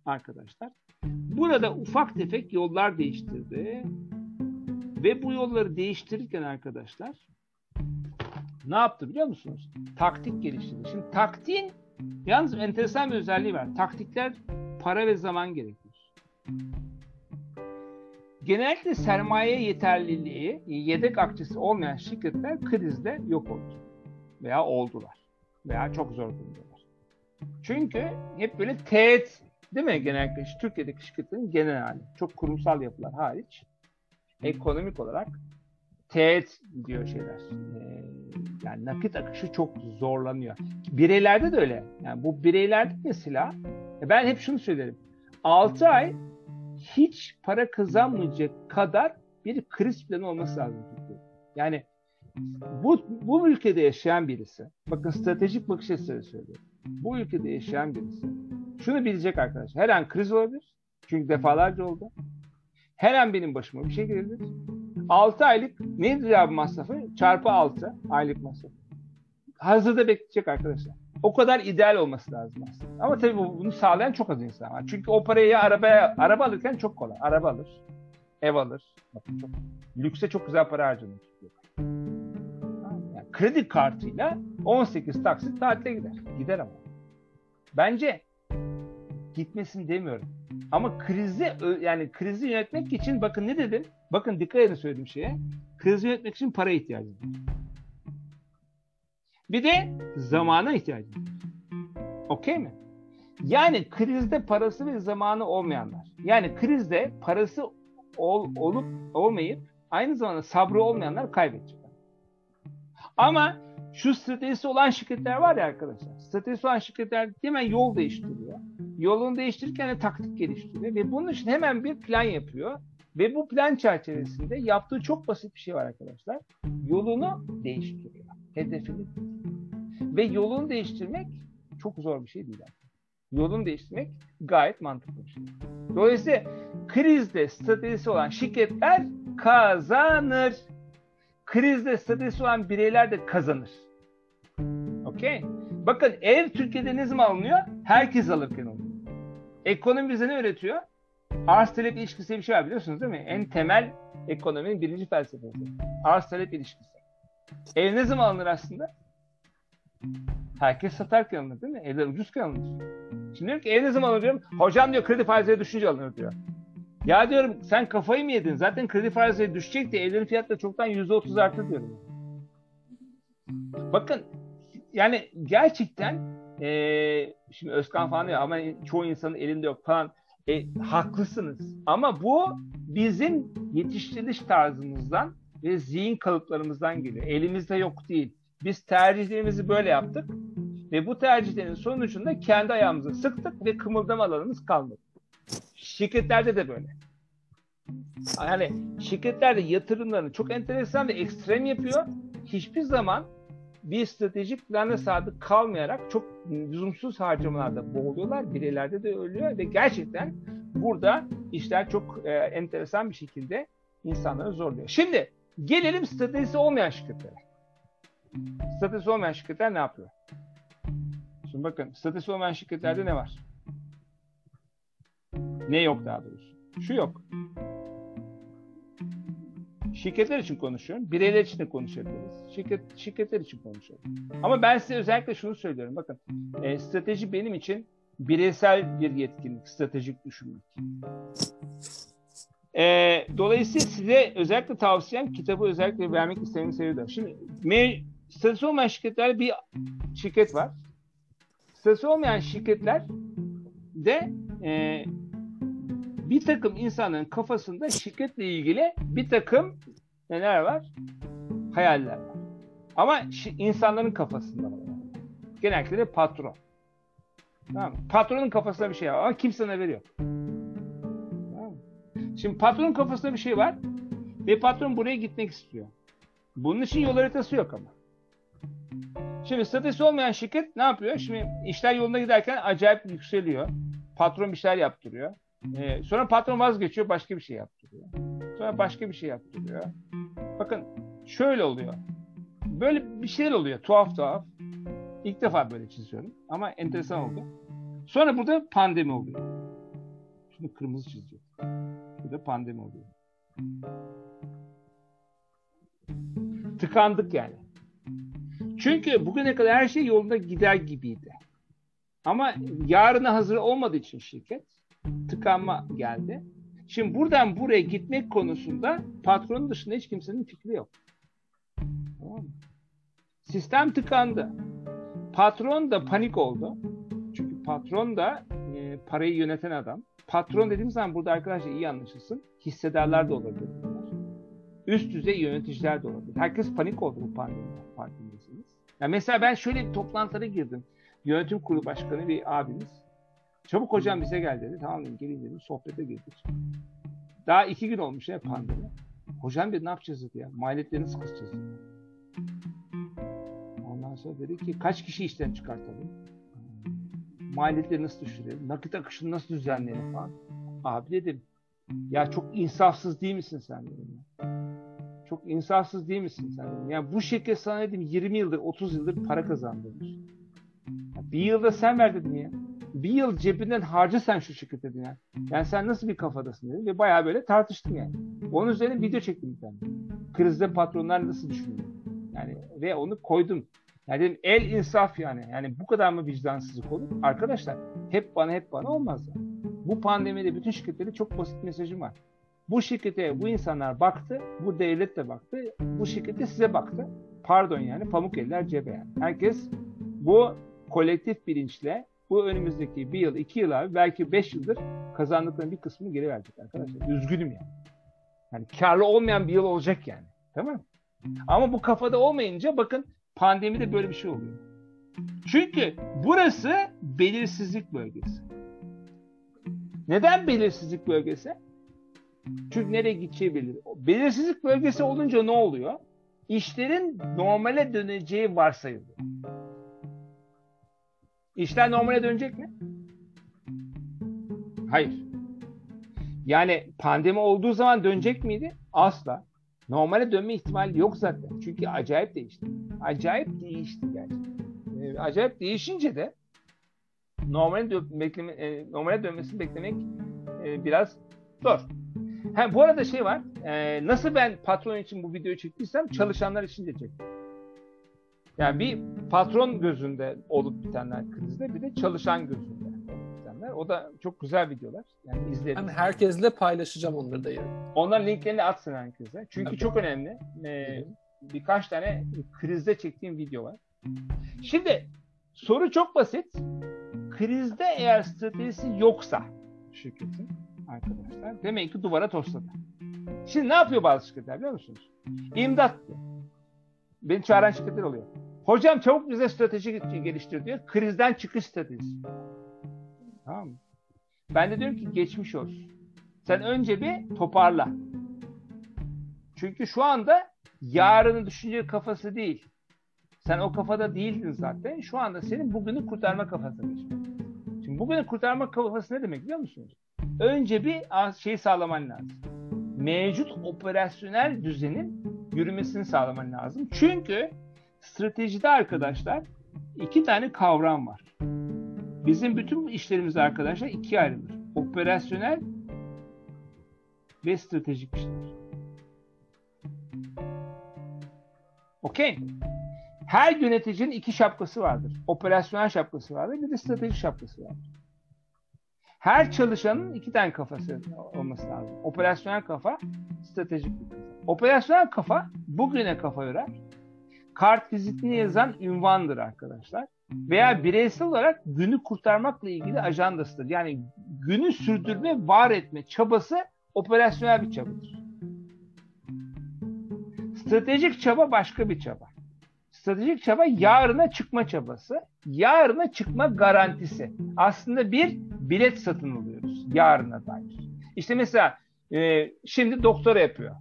Arkadaşlar. Burada ufak tefek yollar değiştirdi. Ve bu yolları değiştirirken arkadaşlar ne yaptı biliyor musunuz? Taktik geliştirdi. Şimdi taktiğin yalnız enteresan bir özelliği var. Taktikler para ve zaman gerekir. Genellikle sermaye yeterliliği, yedek akçesi olmayan şirketler krizde yok oldu. Veya oldular. Veya çok zor durumdalar. Çünkü hep böyle teğet değil mi genellikle Türkiye'deki şirketlerin genel hali. Çok kurumsal yapılar hariç ekonomik olarak teğet diyor şeyler. Ee, yani nakit akışı çok zorlanıyor. Bireylerde de öyle. Yani bu bireylerde mesela e ben hep şunu söylerim. 6 ay hiç para kazanmayacak kadar bir kriz planı olması lazım. Yani bu, bu ülkede yaşayan birisi, bakın stratejik bakış açısıyla söylüyorum. Bu ülkede yaşayan birisi şunu bilecek arkadaşlar. Her an kriz olabilir. Çünkü defalarca oldu. Her an benim başıma bir şey gelebilir. 6 aylık nedir abi masrafı? Çarpı 6 aylık masraf. Hazırda bekleyecek arkadaşlar. O kadar ideal olması lazım aslında. Ama tabii bunu sağlayan çok az insan var. Çünkü o parayı ya arabaya, araba alırken çok kolay. Araba alır, ev alır. Bakın çok, lükse çok güzel para harcanıyor. Yani kredi kartıyla 18 taksit tatile gider. Gider ama. Bence gitmesin demiyorum. Ama krizi yani krizi yönetmek için bakın ne dedim? Bakın dikkat edin söylediğim şeye. krizi yönetmek için para ihtiyacı var. Bir de zamana ihtiyacı var. Okey mi? Yani krizde parası ve zamanı olmayanlar. Yani krizde parası ol, olup olmayıp aynı zamanda sabrı olmayanlar kaybedecekler. Ama şu stratejisi olan şirketler var ya arkadaşlar. Stratejisi olan şirketler hemen yol değiştiriyor. Yolunu değiştirirken de taktik geliştiriyor. Ve bunun için hemen bir plan yapıyor. Ve bu plan çerçevesinde yaptığı çok basit bir şey var arkadaşlar. Yolunu değiştiriyor. Hedefini. Ve yolunu değiştirmek çok zor bir şey değil. Yolunu değiştirmek gayet mantıklı bir şey. Dolayısıyla krizde stratejisi olan şirketler kazanır. Krizde stratejisi olan bireyler de kazanır. Okey? Bakın ev Türkiye'de ne zaman alınıyor? Herkes alırken alınıyor. Ekonomi bize ne öğretiyor? Arz talep ilişkisi bir şey var biliyorsunuz değil mi? En temel ekonominin birinci felsefesi. Arz talep ilişkisi. Ev ne zaman alınır aslında? Herkes satarken alınır değil mi? Evler ucuzken alınır. Şimdi diyor ki ev ne zaman alınır diyorum. Hocam diyor kredi faizleri düşünce alınır diyor. Ya diyorum sen kafayı mı yedin? Zaten kredi faizleri düşecek de evlerin fiyatları çoktan %30 arttı diyorum. Bakın yani gerçekten ee, şimdi Özkan falan diyor ama çoğu insanın elinde yok falan. E, haklısınız. Ama bu bizim yetiştiriliş tarzımızdan ve zihin kalıplarımızdan geliyor. Elimizde yok değil. Biz tercihlerimizi böyle yaptık ve bu tercihlerin sonucunda kendi ayağımızı sıktık ve kımıldama alanımız kalmadı. Şirketlerde de böyle. Yani şirketlerde yatırımlarını çok enteresan ve ekstrem yapıyor. Hiçbir zaman bir stratejik plana sadık kalmayarak çok lüzumsuz harcamalarda boğuluyorlar. Bireylerde de ölüyor ve gerçekten burada işler çok e, enteresan bir şekilde insanları zorluyor. Şimdi gelelim stratejisi olmayan şirketlere. Stratejisi olmayan şirketler ne yapıyor? Şimdi bakın stratejisi olmayan şirketlerde ne var? Ne yok daha doğrusu? Şu yok. Şirketler için konuşuyorum. Bireyler için de konuşabiliriz. Şirket, şirketler için konuşuyorum. Ama ben size özellikle şunu söylüyorum. Bakın e, strateji benim için bireysel bir yetkinlik. Stratejik düşünmek. E, dolayısıyla size özellikle tavsiyem kitabı özellikle vermek istediğim seviyorum. Şimdi me, statüsü olmayan şirketler bir şirket var. Statüsü olmayan şirketler de e, bir takım insanların kafasında şirketle ilgili bir takım neler var? Hayaller var. Ama insanların kafasında var. Genellikle patron. Tamam? Patronun kafasında bir şey var ama kimsenin haberi yok. Tamam? Şimdi patronun kafasında bir şey var ve patron buraya gitmek istiyor. Bunun için yol haritası yok ama. Şimdi stratejisi olmayan şirket ne yapıyor? Şimdi işler yolunda giderken acayip yükseliyor. Patron bir şeyler yaptırıyor. Ee, sonra patron vazgeçiyor, başka bir şey yaptırıyor. Sonra başka bir şey yaptırıyor. Bakın şöyle oluyor. Böyle bir şeyler oluyor, tuhaf tuhaf. İlk defa böyle çiziyorum ama enteresan oldu. Sonra burada pandemi oluyor. Şimdi kırmızı çiziyor. Burada pandemi oluyor. Tıkandık yani. Çünkü bugüne kadar her şey yolunda gider gibiydi. Ama yarına hazır olmadığı için şirket tıkanma geldi. Şimdi buradan buraya gitmek konusunda patronun dışında hiç kimsenin fikri yok. Tamam? Sistem tıkandı. Patron da panik oldu. Çünkü patron da e, parayı yöneten adam. Patron dediğim zaman burada arkadaşlar iyi anlaşılsın. Hissedarlar da olabilir. Üst düzey yöneticiler de olabilir. Herkes panik oldu bu pandemide farkındaysanız. Yani mesela ben şöyle bir toplantılara girdim. Yönetim kurulu başkanı bir abimiz. Çabuk hocam bize gel dedi. Tamam dedim gelin dedim. Sohbete girdik. Daha iki gün olmuş ya pandemi. Hocam dedi ne yapacağız dedi ya. Maliyetlerini nasıl kısacağız dedi. Ondan sonra dedi ki kaç kişi işten çıkartalım? Maliyetleri nasıl düşürelim? Nakit akışını nasıl düzenleyelim falan. Abi dedim ya çok insafsız değil misin sen dedim. Ya. Çok insafsız değil misin sen dedim. Yani bu şirket sana dedim 20 yıldır 30 yıldır para kazandırmış. Bir yılda sen ver dedim ya bir yıl cebinden harca sen şu şirket dedin yani. Yani sen nasıl bir kafadasın dedim ve bayağı böyle tartıştım yani. Onun üzerine video çektim bir. Krizde patronlar nasıl düşünüyor? Yani ve onu koydum. Yani dedim el insaf yani. Yani bu kadar mı vicdansızlık olur? Arkadaşlar hep bana hep bana olmaz yani. Bu pandemide bütün şirketlere çok basit mesajım var. Bu şirkete bu insanlar baktı, bu devlet de baktı, bu şirkete size baktı. Pardon yani pamuk eller cebe yani. Herkes bu kolektif bilinçle bu önümüzdeki bir yıl, iki yıl abi belki beş yıldır kazandıklarının bir kısmını geri verecek arkadaşlar. Üzgünüm yani. Yani karlı olmayan bir yıl olacak yani. Tamam mı? Ama bu kafada olmayınca bakın pandemide böyle bir şey oluyor. Çünkü burası belirsizlik bölgesi. Neden belirsizlik bölgesi? Çünkü nereye gideceği belli. Belirsizlik bölgesi olunca ne oluyor? İşlerin normale döneceği varsayılıyor. İşler normale dönecek mi? Hayır. Yani pandemi olduğu zaman dönecek miydi? Asla. Normale dönme ihtimali yok zaten. Çünkü acayip değişti. Acayip değişti gerçekten. Ee, acayip değişince de normale, dö- bekleme, e, normale dönmesini beklemek e, biraz zor. Ha, bu arada şey var. e, nasıl ben patron için bu videoyu çektiysem çalışanlar için de çektim. Yani bir patron gözünde olup bitenler krizde bir de çalışan gözünde olup bitenler. O da çok güzel videolar. Yani izlerim. Ben herkesle paylaşacağım onları da yarın. Onların linklerini atsın herkese. Çünkü Tabii. çok önemli. Ee, birkaç tane krizde çektiğim video var. Şimdi soru çok basit. Krizde eğer stratejisi yoksa şirketin arkadaşlar demek ki duvara tosladı. Şimdi ne yapıyor bazı şirketler biliyor musunuz? İmdat diyor. Beni çağıran şirketler oluyor. Hocam çabuk bize strateji geliştir diyor. Krizden çıkış stratejisi. Tamam mı? Ben de diyorum ki geçmiş olsun. Sen önce bir toparla. Çünkü şu anda yarını düşünce kafası değil. Sen o kafada değildin zaten. Şu anda senin bugünü kurtarma kafası. Şimdi bugünü kurtarma kafası ne demek biliyor musunuz? Önce bir şey sağlaman lazım. Mevcut operasyonel düzenin yürümesini sağlaman lazım. Çünkü stratejide arkadaşlar iki tane kavram var. Bizim bütün işlerimiz arkadaşlar ikiye ayrılır. Operasyonel ve stratejik işler. Okey. Her yöneticinin iki şapkası vardır. Operasyonel şapkası vardır, bir de stratejik şapkası vardır. Her çalışanın iki tane kafası olması lazım. Operasyonel kafa, stratejik bir kafa. Operasyonel kafa bugüne kafa yorar. Kart vizitini yazan ünvandır arkadaşlar. Veya bireysel olarak günü kurtarmakla ilgili ajandasıdır. Yani günü sürdürme, var etme çabası operasyonel bir çabadır. Stratejik çaba başka bir çaba. Stratejik çaba yarına çıkma çabası. Yarına çıkma garantisi. Aslında bir bilet satın alıyoruz yarına dair. İşte mesela e, şimdi doktora yapıyor.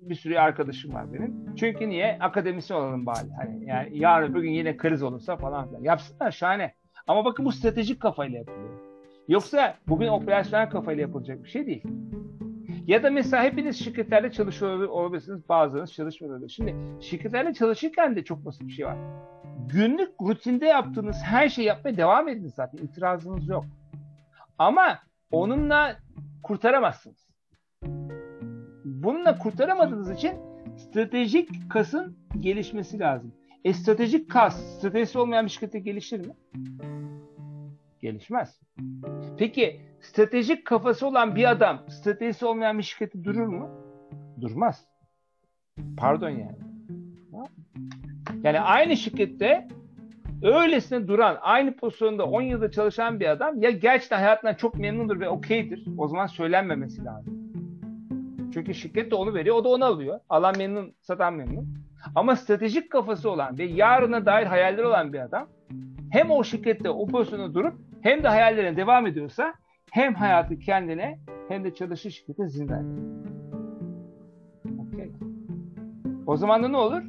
Bir sürü arkadaşım var benim. Çünkü niye? Akademisyen olalım bari. Hani yani yarın bugün yine kriz olursa falan filan. Yapsınlar şahane. Ama bakın bu stratejik kafayla yapılıyor. Yoksa bugün operasyonel kafayla yapılacak bir şey değil. Ya da mesela hepiniz şirketlerde çalışıyor olabilirsiniz. Bazılarınız çalışmıyor. Şimdi şirketlerde çalışırken de çok basit bir şey var. Günlük rutinde yaptığınız her şeyi yapmaya devam edin zaten. İtirazınız yok. Ama onunla kurtaramazsınız. Bununla kurtaramadığınız için stratejik kasın gelişmesi lazım. E stratejik kas, stratejisi olmayan bir şirkete gelişir mi? Gelişmez. Peki stratejik kafası olan bir adam stratejisi olmayan bir şirketi durur mu? Durmaz. Pardon yani. Yani aynı şirkette öylesine duran, aynı pozisyonda 10 yılda çalışan bir adam ya gerçekten hayatından çok memnundur ve okeydir. O zaman söylenmemesi lazım. Çünkü şirket de onu veriyor, o da onu alıyor. Alan memnun, satan memnun. Ama stratejik kafası olan ve yarına dair hayalleri olan bir adam hem o şirkette o pozisyonda durup hem de hayallerine devam ediyorsa hem hayatı kendine hem de çalışır şirkete zindan. Okay. O zaman da ne olur?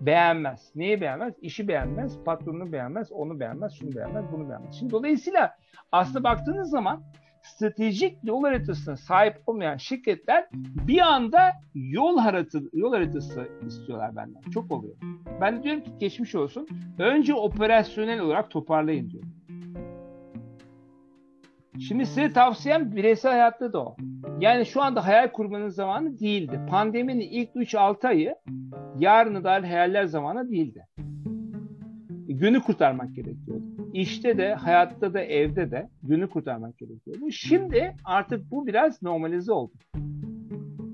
Beğenmez. Neyi beğenmez? İşi beğenmez, patronunu beğenmez, onu beğenmez, şunu beğenmez, bunu beğenmez. Şimdi dolayısıyla aslında baktığınız zaman stratejik yol haritasına sahip olmayan şirketler bir anda yol haritası, yol haritası istiyorlar benden. Çok oluyor. Ben de diyorum ki geçmiş olsun. Önce operasyonel olarak toparlayın diyorum. Şimdi size tavsiyem bireysel hayatta da o. Yani şu anda hayal kurmanın zamanı değildi. Pandeminin ilk 3-6 ayı yarını dair hayaller zamanı değildi. Günü kurtarmak gerekiyordu. İşte de, hayatta da, evde de günü kurtarmak gerekiyordu. Şimdi artık bu biraz normalize oldu.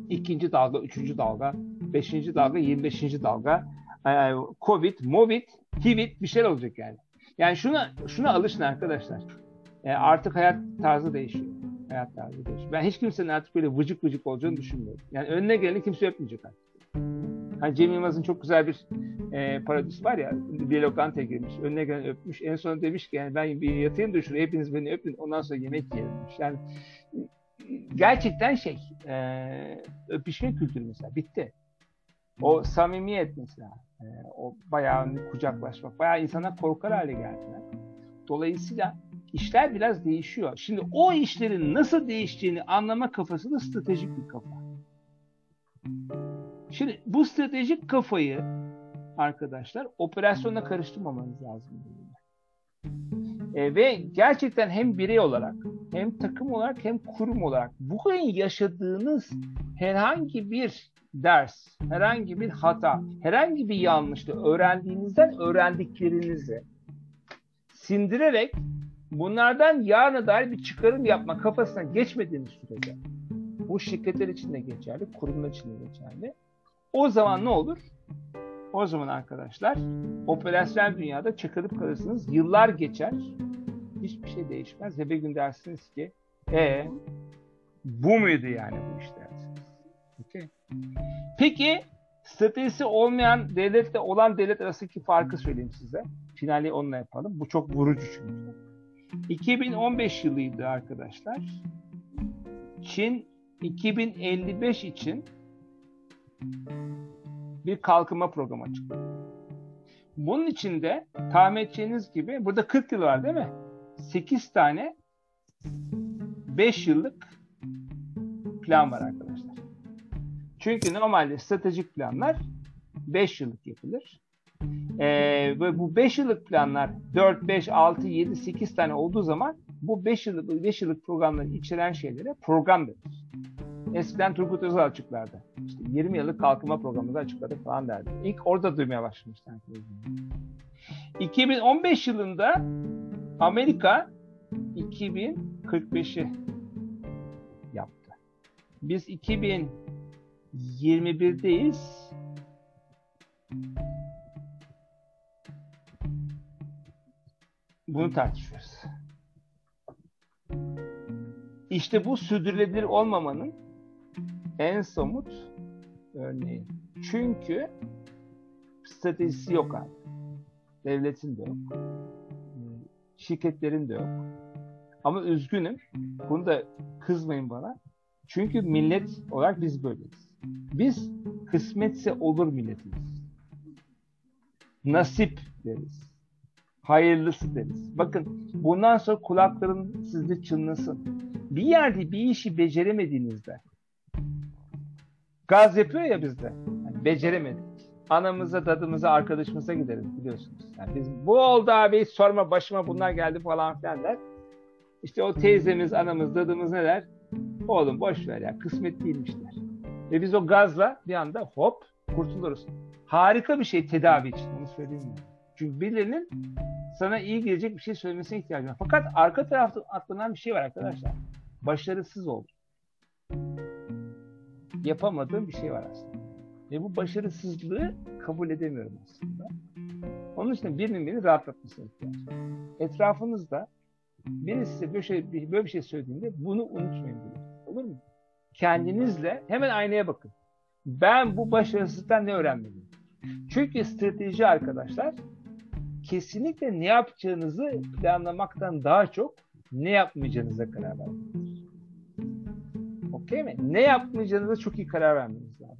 ikinci dalga, üçüncü dalga, beşinci dalga, 25. dalga, e, Covid, Movid, Hivit bir şeyler olacak yani. Yani şuna şuna alışın arkadaşlar. E, artık hayat tarzı değişiyor. Hayat tarzı değişiyor. Ben hiç kimsenin artık böyle vıcık vıcık olacağını düşünmüyorum. Yani önüne geleni kimse öpmeyecek artık. Hani Cem Yılmaz'ın çok güzel bir e, parodisi var ya bir lokantaya girmiş. Önüne gelen öpmüş. En son demiş ki yani ben bir yatayım da şuraya hepiniz beni öpün. Ondan sonra yemek yiyelim. Yani gerçekten şey e, öpüşme kültürü mesela bitti. O samimiyet mesela. E, o bayağı kucaklaşmak. Bayağı insana korkar hale geldiler. Dolayısıyla işler biraz değişiyor. Şimdi o işlerin nasıl değiştiğini anlama kafası da stratejik bir kafa. Şimdi bu stratejik kafayı arkadaşlar operasyonla karıştırmamanız lazım. E, ve gerçekten hem birey olarak hem takım olarak hem kurum olarak bugün yaşadığınız herhangi bir ders, herhangi bir hata, herhangi bir yanlışlığı öğrendiğinizden öğrendiklerinizi sindirerek bunlardan yarına dair bir çıkarım yapma kafasına geçmediğiniz sürece bu şirketler için de geçerli, kurumlar için de geçerli. O zaman ne olur? O zaman arkadaşlar operasyonel dünyada çakılıp kalırsınız. Yıllar geçer. Hiçbir şey değişmez. Ve bir gün dersiniz ki e bu muydu yani bu iş dersiniz. Okay. Peki stratejisi olmayan devletle olan devlet arasındaki farkı söyleyeyim size. Finali onunla yapalım. Bu çok vurucu çünkü. 2015 yılıydı arkadaşlar. Çin 2055 için bir kalkınma programı açıkladı. Bunun içinde tahmin edeceğiniz gibi burada 40 yıl var değil mi? 8 tane 5 yıllık plan var arkadaşlar. Çünkü normalde stratejik planlar 5 yıllık yapılır. Ee, ve bu 5 yıllık planlar 4, 5, 6, 7, 8 tane olduğu zaman bu 5 yıllık 5 yıllık programları içeren şeylere program denir. Eskiden Turgut Özal açıklardı. İşte 20 yıllık kalkınma programını açıkladı falan derdi. İlk orada duymaya başlamışlar. 2015 yılında Amerika 2045'i yaptı. Biz 2021'deyiz. Bunu tartışıyoruz. İşte bu sürdürülebilir olmamanın en somut örneği. Çünkü stratejisi yok abi. Devletin de yok. Şirketlerin de yok. Ama üzgünüm. Bunu da kızmayın bana. Çünkü millet olarak biz böyleyiz. Biz kısmetse olur milletiz. Nasip deriz. Hayırlısı deriz. Bakın bundan sonra kulakların sizde çınlasın. Bir yerde bir işi beceremediğinizde Gaz yapıyor ya bizde. Yani beceremedik. Anamıza, dadımıza, arkadaşımıza gideriz biliyorsunuz. Yani biz bu oldu abi sorma başıma bunlar geldi falan filan der. İşte o teyzemiz, anamız, dadımız ne der? Oğlum boş ver ya kısmet değilmiş der. Ve biz o gazla bir anda hop kurtuluruz. Harika bir şey tedavi için onu söyleyeyim mi? Çünkü birilerinin sana iyi gelecek bir şey söylemesine ihtiyacın var. Fakat arka tarafta atlanan bir şey var arkadaşlar. Başarısız oldu yapamadığım bir şey var aslında. Ve bu başarısızlığı kabul edemiyorum aslında. Onun için birinin beni rahatlatmasına ihtiyacım var. Etrafınızda birisi size böyle, şey, böyle bir şey söylediğinde bunu unutmayın. Diye. Olur mu? Kendinizle hemen aynaya bakın. Ben bu başarısızlıktan ne öğrenmeliyim? Çünkü strateji arkadaşlar kesinlikle ne yapacağınızı planlamaktan daha çok ne yapmayacağınıza karar vermeniz. Okey mi? Ne yapmayacağınıza çok iyi karar vermeniz lazım.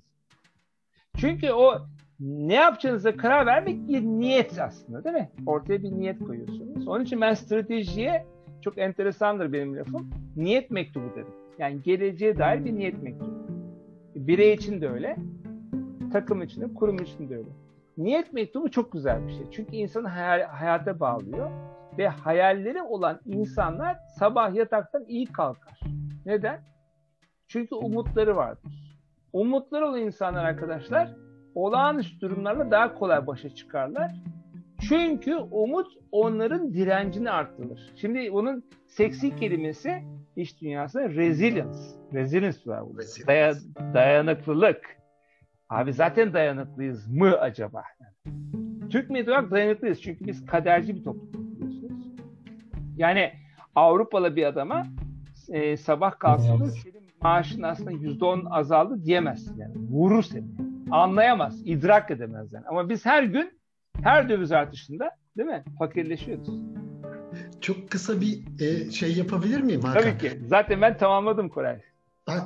Çünkü o ne yapacağınıza karar vermek bir niyet aslında değil mi? Ortaya bir niyet koyuyorsunuz. Onun için ben stratejiye çok enteresandır benim lafım. Niyet mektubu dedim. Yani geleceğe dair bir niyet mektubu. Birey için de öyle. Takım için de, kurum için de öyle. Niyet mektubu çok güzel bir şey. Çünkü insanı hayal, hayata bağlıyor. Ve hayalleri olan insanlar sabah yataktan iyi kalkar. Neden? Çünkü umutları vardır. Umutları olan insanlar arkadaşlar olağanüstü durumlarla daha kolay başa çıkarlar. Çünkü umut onların direncini arttırır. Şimdi bunun seksi kelimesi iş dünyasında resilience. Resilience var burada. Resilience. Daya- dayanıklılık. Abi zaten dayanıklıyız mı acaba? Türk milleti olarak dayanıklıyız. Çünkü biz kaderci bir toplum biliyorsunuz. Yani Avrupalı bir adama e, sabah kalktığında maaşın aslında yüzde on azaldı diyemezsin yani. Vurur seni. Anlayamaz, idrak edemez yani. Ama biz her gün her döviz artışında değil mi? Fakirleşiyoruz. Çok kısa bir e, şey yapabilir miyim Hakan? Tabii ki. Zaten ben tamamladım Koray.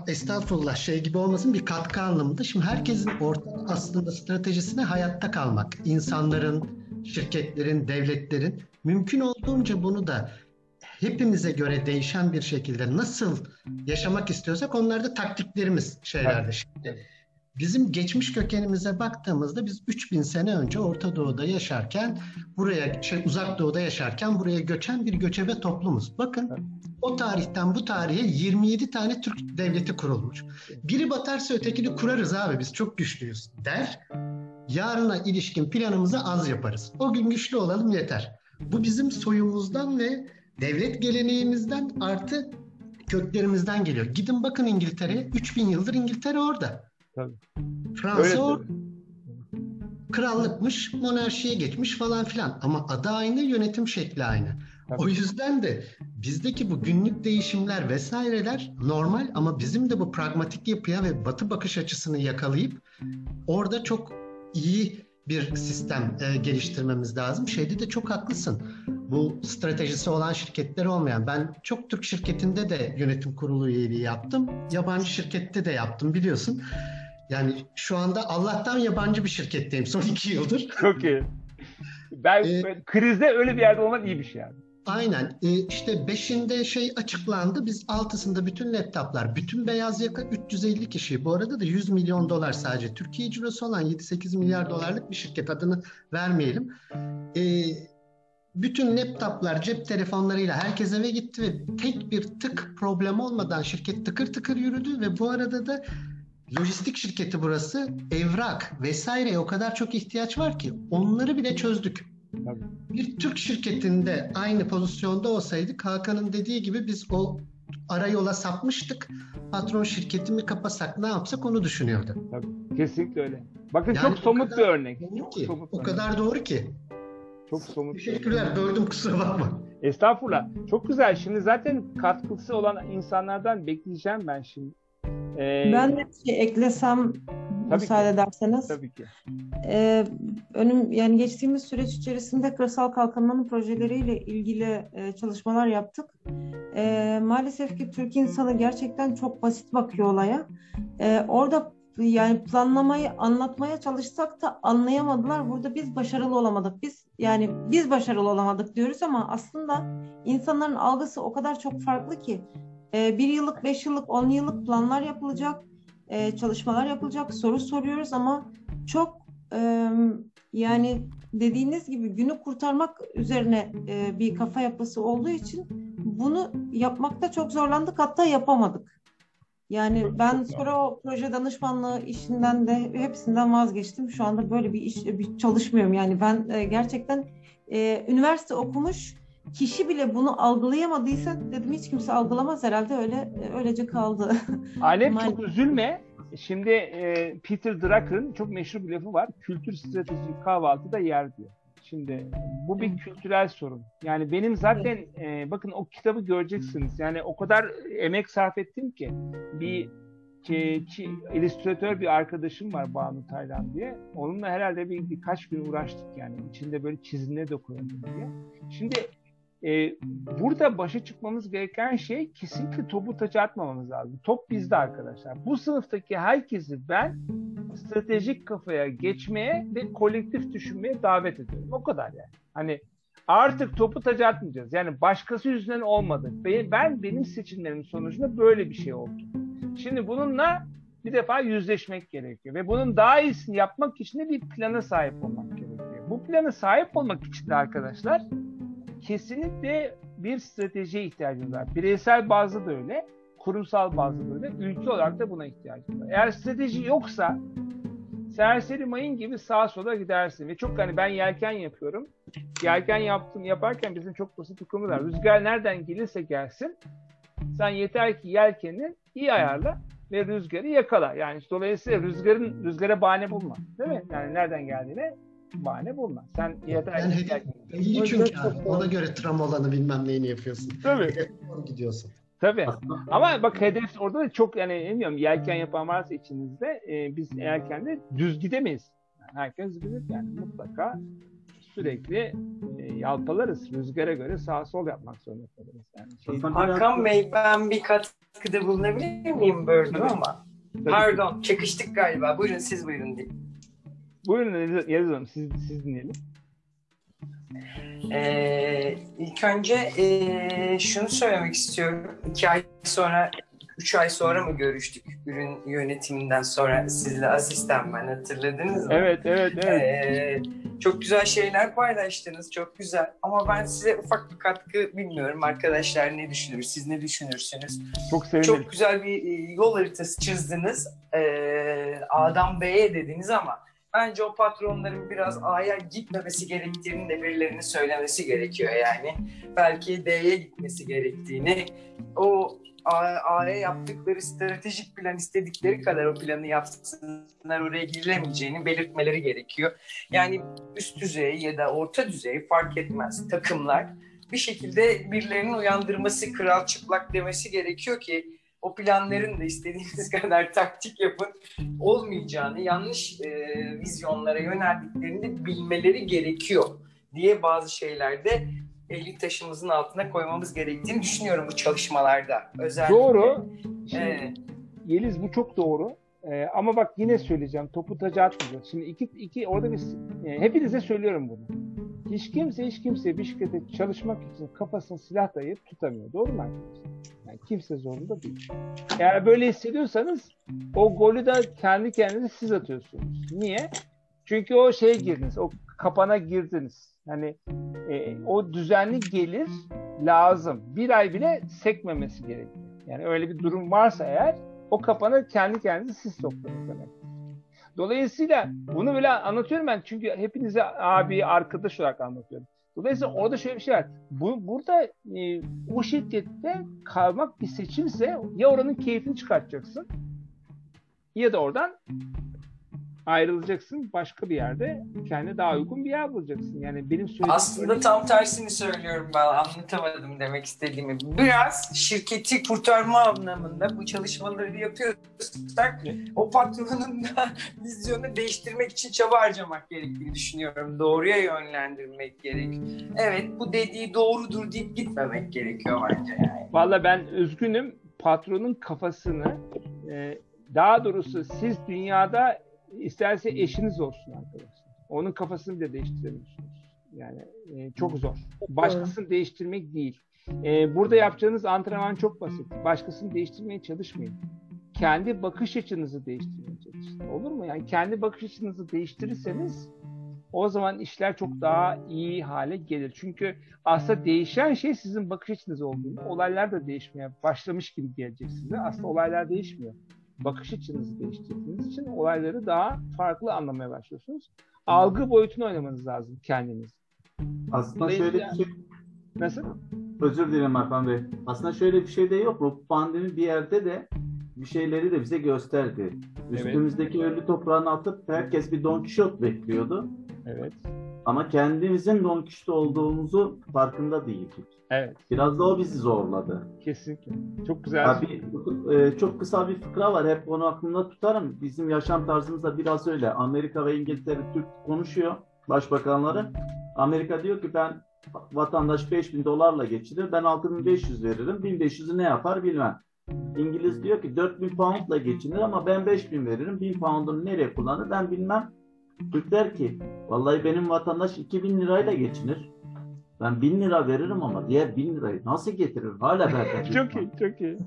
Estağfurullah şey gibi olmasın bir katkı anlamında. Şimdi herkesin ortak aslında stratejisine hayatta kalmak. İnsanların, şirketlerin, devletlerin mümkün olduğunca bunu da hepimize göre değişen bir şekilde nasıl yaşamak istiyorsak onlar da taktiklerimiz şeylerde. Şimdi bizim geçmiş kökenimize baktığımızda biz 3000 sene önce Orta Doğu'da yaşarken buraya şey Uzak Doğu'da yaşarken buraya göçen bir göçebe toplumuz. Bakın o tarihten bu tarihe 27 tane Türk devleti kurulmuş. Biri batarsa ötekini kurarız abi biz çok güçlüyüz der. Yarına ilişkin planımızı az yaparız. O gün güçlü olalım yeter. Bu bizim soyumuzdan ve devlet geleneğimizden artı köklerimizden geliyor. Gidin bakın İngiltere'ye. 3000 yıldır İngiltere orada. Tabii. Fransa Öyle tabii. krallıkmış, monarşiye geçmiş falan filan. Ama adı aynı, yönetim şekli aynı. Tabii. O yüzden de bizdeki bu günlük değişimler vesaireler normal ama bizim de bu pragmatik yapıya ve batı bakış açısını yakalayıp orada çok iyi bir sistem e, geliştirmemiz lazım. Şeyde de çok haklısın. Bu stratejisi olan şirketler olmayan. Ben çok Türk şirketinde de yönetim kurulu üyeliği yaptım. Yabancı şirkette de yaptım biliyorsun. Yani şu anda Allah'tan yabancı bir şirketteyim son iki yıldır. Çok iyi. Ben, Ee, ben- krizde öyle bir yerde olmak iyi bir şey yani. Aynen. Ee, işte beşinde şey açıklandı. Biz altısında bütün laptoplar, bütün beyaz yaka 350 kişi. Bu arada da 100 milyon dolar sadece. Türkiye cirosu olan 7-8 milyar dolarlık bir şirket. Adını vermeyelim. Ee, bütün laptoplar, cep telefonlarıyla herkes eve gitti ve tek bir tık problem olmadan şirket tıkır tıkır yürüdü ve bu arada da lojistik şirketi burası. Evrak vesaireye o kadar çok ihtiyaç var ki onları bile çözdük. Tabii. Bir Türk şirketinde aynı pozisyonda olsaydık Hakan'ın dediği gibi biz o ara yola sapmıştık. Patron şirketi mi kapasak ne yapsak onu düşünüyordu. Kesinlikle öyle. Bakın Yani çok somut kadar bir örnek. Çok ki. somut O kadar doğru ki. Çok somut. Teşekkürler. Böldüm kusura bakma. Estağfurullah. Çok güzel. Şimdi zaten katkısı olan insanlardan bekleyeceğim ben şimdi. Ee, Ben de bir şey eklesem Tabii müsaade ki. ederseniz. Tabii ki. Ee, önüm yani geçtiğimiz süreç içerisinde kırsal kalkınmanın projeleriyle ilgili e, çalışmalar yaptık. Ee, maalesef ki Türk insanı gerçekten çok basit bakıyor olaya. Ee, orada yani planlamayı anlatmaya çalışsak da anlayamadılar. Burada biz başarılı olamadık. Biz yani biz başarılı olamadık diyoruz ama aslında insanların algısı o kadar çok farklı ki Ee, bir yıllık, beş yıllık, on yıllık planlar yapılacak, e, çalışmalar yapılacak, soru soruyoruz ama çok e, yani dediğiniz gibi günü kurtarmak üzerine e, bir kafa yapısı olduğu için bunu yapmakta çok zorlandık hatta yapamadık. Yani ben sonra o proje danışmanlığı işinden de hepsinden vazgeçtim. Şu anda böyle bir iş bir çalışmıyorum. Yani ben e, gerçekten e, üniversite okumuş kişi bile bunu algılayamadıysa dedim hiç kimse algılamaz herhalde öyle öylece kaldı. Alem çok üzülme. Şimdi e, Peter Drucker'ın çok meşhur bir lafı var. Kültür stratejik kahvaltıda yer diyor. Şimdi bu bir kültürel sorun. Yani benim zaten e, bakın o kitabı göreceksiniz. Yani o kadar emek sarf ettim ki bir ki, ki, illüstratör bir arkadaşım var Banu Taylan diye. Onunla herhalde bir birkaç gün uğraştık yani. İçinde böyle çizimle dokunuyorum diye. Şimdi e, burada başa çıkmamız gereken şey kesinlikle topu taça atmamamız lazım. Top bizde arkadaşlar. Bu sınıftaki herkesi ben stratejik kafaya geçmeye ve kolektif düşünmeye davet ediyorum. O kadar yani. Hani artık topu taca atmayacağız. Yani başkası yüzünden olmadı. Ben, ben benim seçimlerim sonucunda böyle bir şey oldu. Şimdi bununla bir defa yüzleşmek gerekiyor ve bunun daha iyisini yapmak için de bir plana sahip olmak gerekiyor. Bu plana sahip olmak için de arkadaşlar kesinlikle bir stratejiye ihtiyacımız var. Bireysel bazda da öyle, kurumsal bazda da öyle, ülke olarak da buna ihtiyacımız var. Eğer strateji yoksa serseri mayın gibi sağa sola gidersin. Ve çok hani ben yelken yapıyorum. Yelken yaptım yaparken bizim çok basit bir konu var. Rüzgar nereden gelirse gelsin. Sen yeter ki yelkeni iyi ayarla ve rüzgarı yakala. Yani dolayısıyla rüzgarın rüzgara bahane bulma. Değil mi? Yani nereden geldiğine bahane bulma. Sen yeter Yani ki yelkeni- belli çünkü abi. Ona göre tram alanı bilmem neyini yapıyorsun. Tabii. Gidiyorsun. Tabii. Ama bak hedef orada da çok yani bilmiyorum yelken yapan varsa içinizde e, biz yelkende düz gidemeyiz. Yani herkes bilir yani mutlaka sürekli e, yalpalarız. Rüzgara göre sağ sol yapmak zorunda kalırız. Yani şey, Hakan Bey ben bir katkıda bulunabilir miyim böldüm ama? Pardon çakıştık galiba. Buyurun siz buyurun diyeyim. Buyurun Yeliz Hanım siz, siz dinleyelim. Ee, ilk önce ee, şunu söylemek istiyorum. İki ay sonra, üç ay sonra mı görüştük ürün yönetiminden sonra sizle asistan ben hatırladınız mı? Evet evet evet. Ee, çok güzel şeyler paylaştınız, çok güzel. Ama ben size ufak bir katkı bilmiyorum. Arkadaşlar ne düşünür, siz ne düşünürsünüz? Çok sevinirim. Çok güzel bir e, yol haritası çizdiniz. Ee, A'dan B'ye dediniz ama bence o patronların biraz A'ya gitmemesi gerektiğini de birilerinin söylemesi gerekiyor yani. Belki D'ye gitmesi gerektiğini, o A'ya yaptıkları stratejik plan istedikleri kadar o planı yapsınlar oraya girilemeyeceğini belirtmeleri gerekiyor. Yani üst düzey ya da orta düzey fark etmez takımlar bir şekilde birilerinin uyandırması, kral çıplak demesi gerekiyor ki o planların da istediğiniz kadar taktik yapın olmayacağını, yanlış e, vizyonlara yöneldiklerini bilmeleri gerekiyor diye bazı şeylerde eli taşımızın altına koymamız gerektiğini düşünüyorum bu çalışmalarda. Özellikle. Doğru. Şimdi, Evet. Yeliz bu çok doğru. Ee, ama bak yine söyleyeceğim. Topu taca atmayacağız. Şimdi iki, iki orada bir e, hepinize söylüyorum bunu. Hiç kimse hiç kimse bir şirkete çalışmak için kafasına silah dayayıp tutamıyor. Doğru mu arkadaşlar? Yani kimse zorunda değil. Eğer böyle hissediyorsanız o golü de kendi kendinize siz atıyorsunuz. Niye? Çünkü o şeye girdiniz. O kapana girdiniz. Hani e, o düzenli gelir lazım. Bir ay bile sekmemesi gerekiyor. Yani öyle bir durum varsa eğer o kapana kendi kendinize siz soktunuz demek. Dolayısıyla bunu böyle anlatıyorum ben çünkü hepinize abi, arkadaş olarak anlatıyorum. Dolayısıyla orada şöyle bir şey var. Bu, burada e, o şirkette kalmak bir seçimse ya oranın keyfini çıkartacaksın ya da oradan ayrılacaksın başka bir yerde kendine daha uygun bir yer bulacaksın. Yani benim söylediğim Aslında tam tersini söylüyorum ben anlatamadım demek istediğimi. Biraz şirketi kurtarma anlamında bu çalışmaları yapıyorsak o patronun da vizyonu değiştirmek için çaba harcamak gerektiğini düşünüyorum. Doğruya yönlendirmek gerek. Evet bu dediği doğrudur deyip gitmemek gerekiyor bence yani. Valla ben üzgünüm. Patronun kafasını e, daha doğrusu siz dünyada isterse eşiniz olsun arkadaşlar. Onun kafasını bile değiştiremiyorsunuz. Yani e, çok zor. Başkasını değiştirmek değil. E, burada yapacağınız antrenman çok basit. Başkasını değiştirmeye çalışmayın. Kendi bakış açınızı değiştirmeye çalışın. Olur mu? Yani kendi bakış açınızı değiştirirseniz o zaman işler çok daha iyi hale gelir. Çünkü aslında değişen şey sizin bakış açınız olduğunu, olaylar da değişmeye başlamış gibi gelecek size. Aslında olaylar değişmiyor. Bakış açınızı değiştirdiğiniz için olayları daha farklı anlamaya başlıyorsunuz. Algı boyutunu oynamanız lazım kendiniz. Aslında şöyle bir şey Nasıl? Özür dilerim Hakan Bey. Aslında şöyle bir şey de yok mu? Pandemi bir yerde de bir şeyleri de bize gösterdi. Üstümüzdeki ölü toprağını atıp herkes bir Don Quixote bekliyordu. Evet. Ama kendimizin Don Quixote olduğumuzu farkında değildik. Evet. Biraz da o bizi zorladı. Kesinlikle. Çok güzel. Ya bir, e, çok kısa bir fıkra var. Hep onu aklımda tutarım. Bizim yaşam tarzımız da biraz öyle. Amerika ve İngiltere Türk konuşuyor. Başbakanları. Amerika diyor ki ben vatandaş 5000 dolarla geçirir. Ben 6500 veririm. 1500'ü ne yapar bilmem. İngiliz diyor ki 4000 poundla geçinir ama ben 5000 veririm. 1000 pound'unu nereye kullanır ben bilmem. Türk der ki vallahi benim vatandaş 2000 lirayla geçinir. Ben 1000 lira veririm ama diğer 1000 lirayı nasıl getirir? Hala berbat. çok iyi, çok iyi.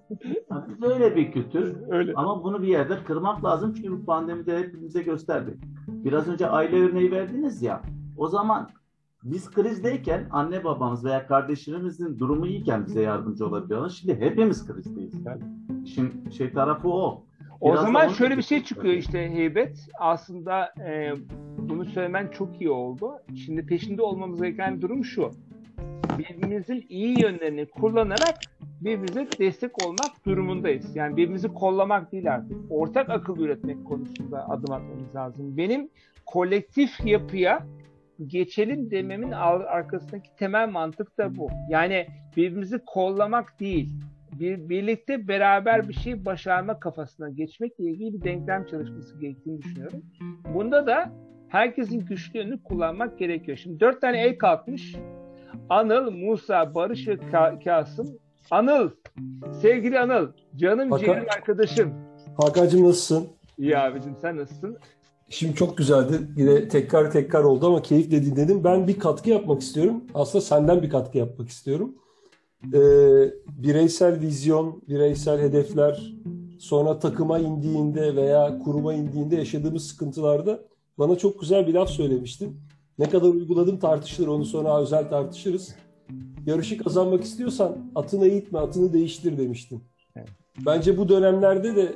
Yani biz öyle bir kültür. Öyle. Ama bunu bir yerde kırmak lazım çünkü bu pandemide hepimize gösterdi. Biraz önce aile örneği verdiniz ya. O zaman biz krizdeyken anne babamız veya kardeşlerimizin durumu iyiyken bize yardımcı olabiliyorlar. Şimdi hepimiz krizdeyiz. İşin şey tarafı o. O Biraz zaman şöyle bir şey çıkıyor işte heybet. Aslında e, bunu söylemen çok iyi oldu. Şimdi peşinde olmamız gereken durum şu. Birbirimizin iyi yönlerini kullanarak birbirimize destek olmak durumundayız. Yani birbirimizi kollamak değil artık. Ortak akıl üretmek konusunda adım atmamız lazım. Benim kolektif yapıya geçelim dememin ar- arkasındaki temel mantık da bu. Yani birbirimizi kollamak değil, bir birlikte beraber bir şey başarma kafasına geçmekle ilgili bir denklem çalışması gerektiğini düşünüyorum. Bunda da herkesin güçlü yönünü kullanmak gerekiyor. Şimdi dört tane el kalkmış. Anıl, Musa, Barış ve Ka- Kasım. Anıl, sevgili Anıl, canım Hakan- ciğerim arkadaşım. Hakan'cığım nasılsın? İyi abicim sen nasılsın? Şimdi çok güzeldi. Yine tekrar tekrar oldu ama keyifle dinledim. Ben bir katkı yapmak istiyorum. Aslında senden bir katkı yapmak istiyorum. Ee, bireysel vizyon, bireysel hedefler, sonra takıma indiğinde veya kuruma indiğinde yaşadığımız sıkıntılarda bana çok güzel bir laf söylemiştin. Ne kadar uyguladım tartışılır, onu sonra özel tartışırız. Yarışı kazanmak istiyorsan atını eğitme, atını değiştir demiştin. Bence bu dönemlerde de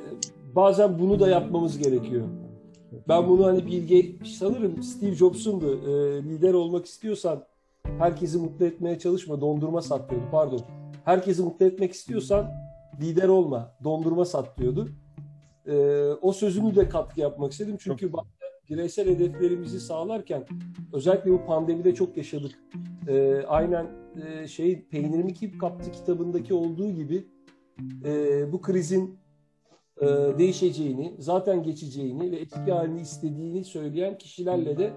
bazen bunu da yapmamız gerekiyor. Ben bunu hani Bilge sanırım Steve Jobs'undu. Ee, lider olmak istiyorsan herkesi mutlu etmeye çalışma. Dondurma sat diyordu. Pardon. Herkesi mutlu etmek istiyorsan lider olma. Dondurma sat diyordu. Ee, o sözünü de katkı yapmak istedim. Çünkü bazen bireysel hedeflerimizi sağlarken özellikle bu pandemide çok yaşadık. Ee, aynen e, şey Peynirimi Kim Kaptı kitabındaki olduğu gibi e, bu krizin e, değişeceğini, zaten geçeceğini ve eski halini istediğini söyleyen kişilerle de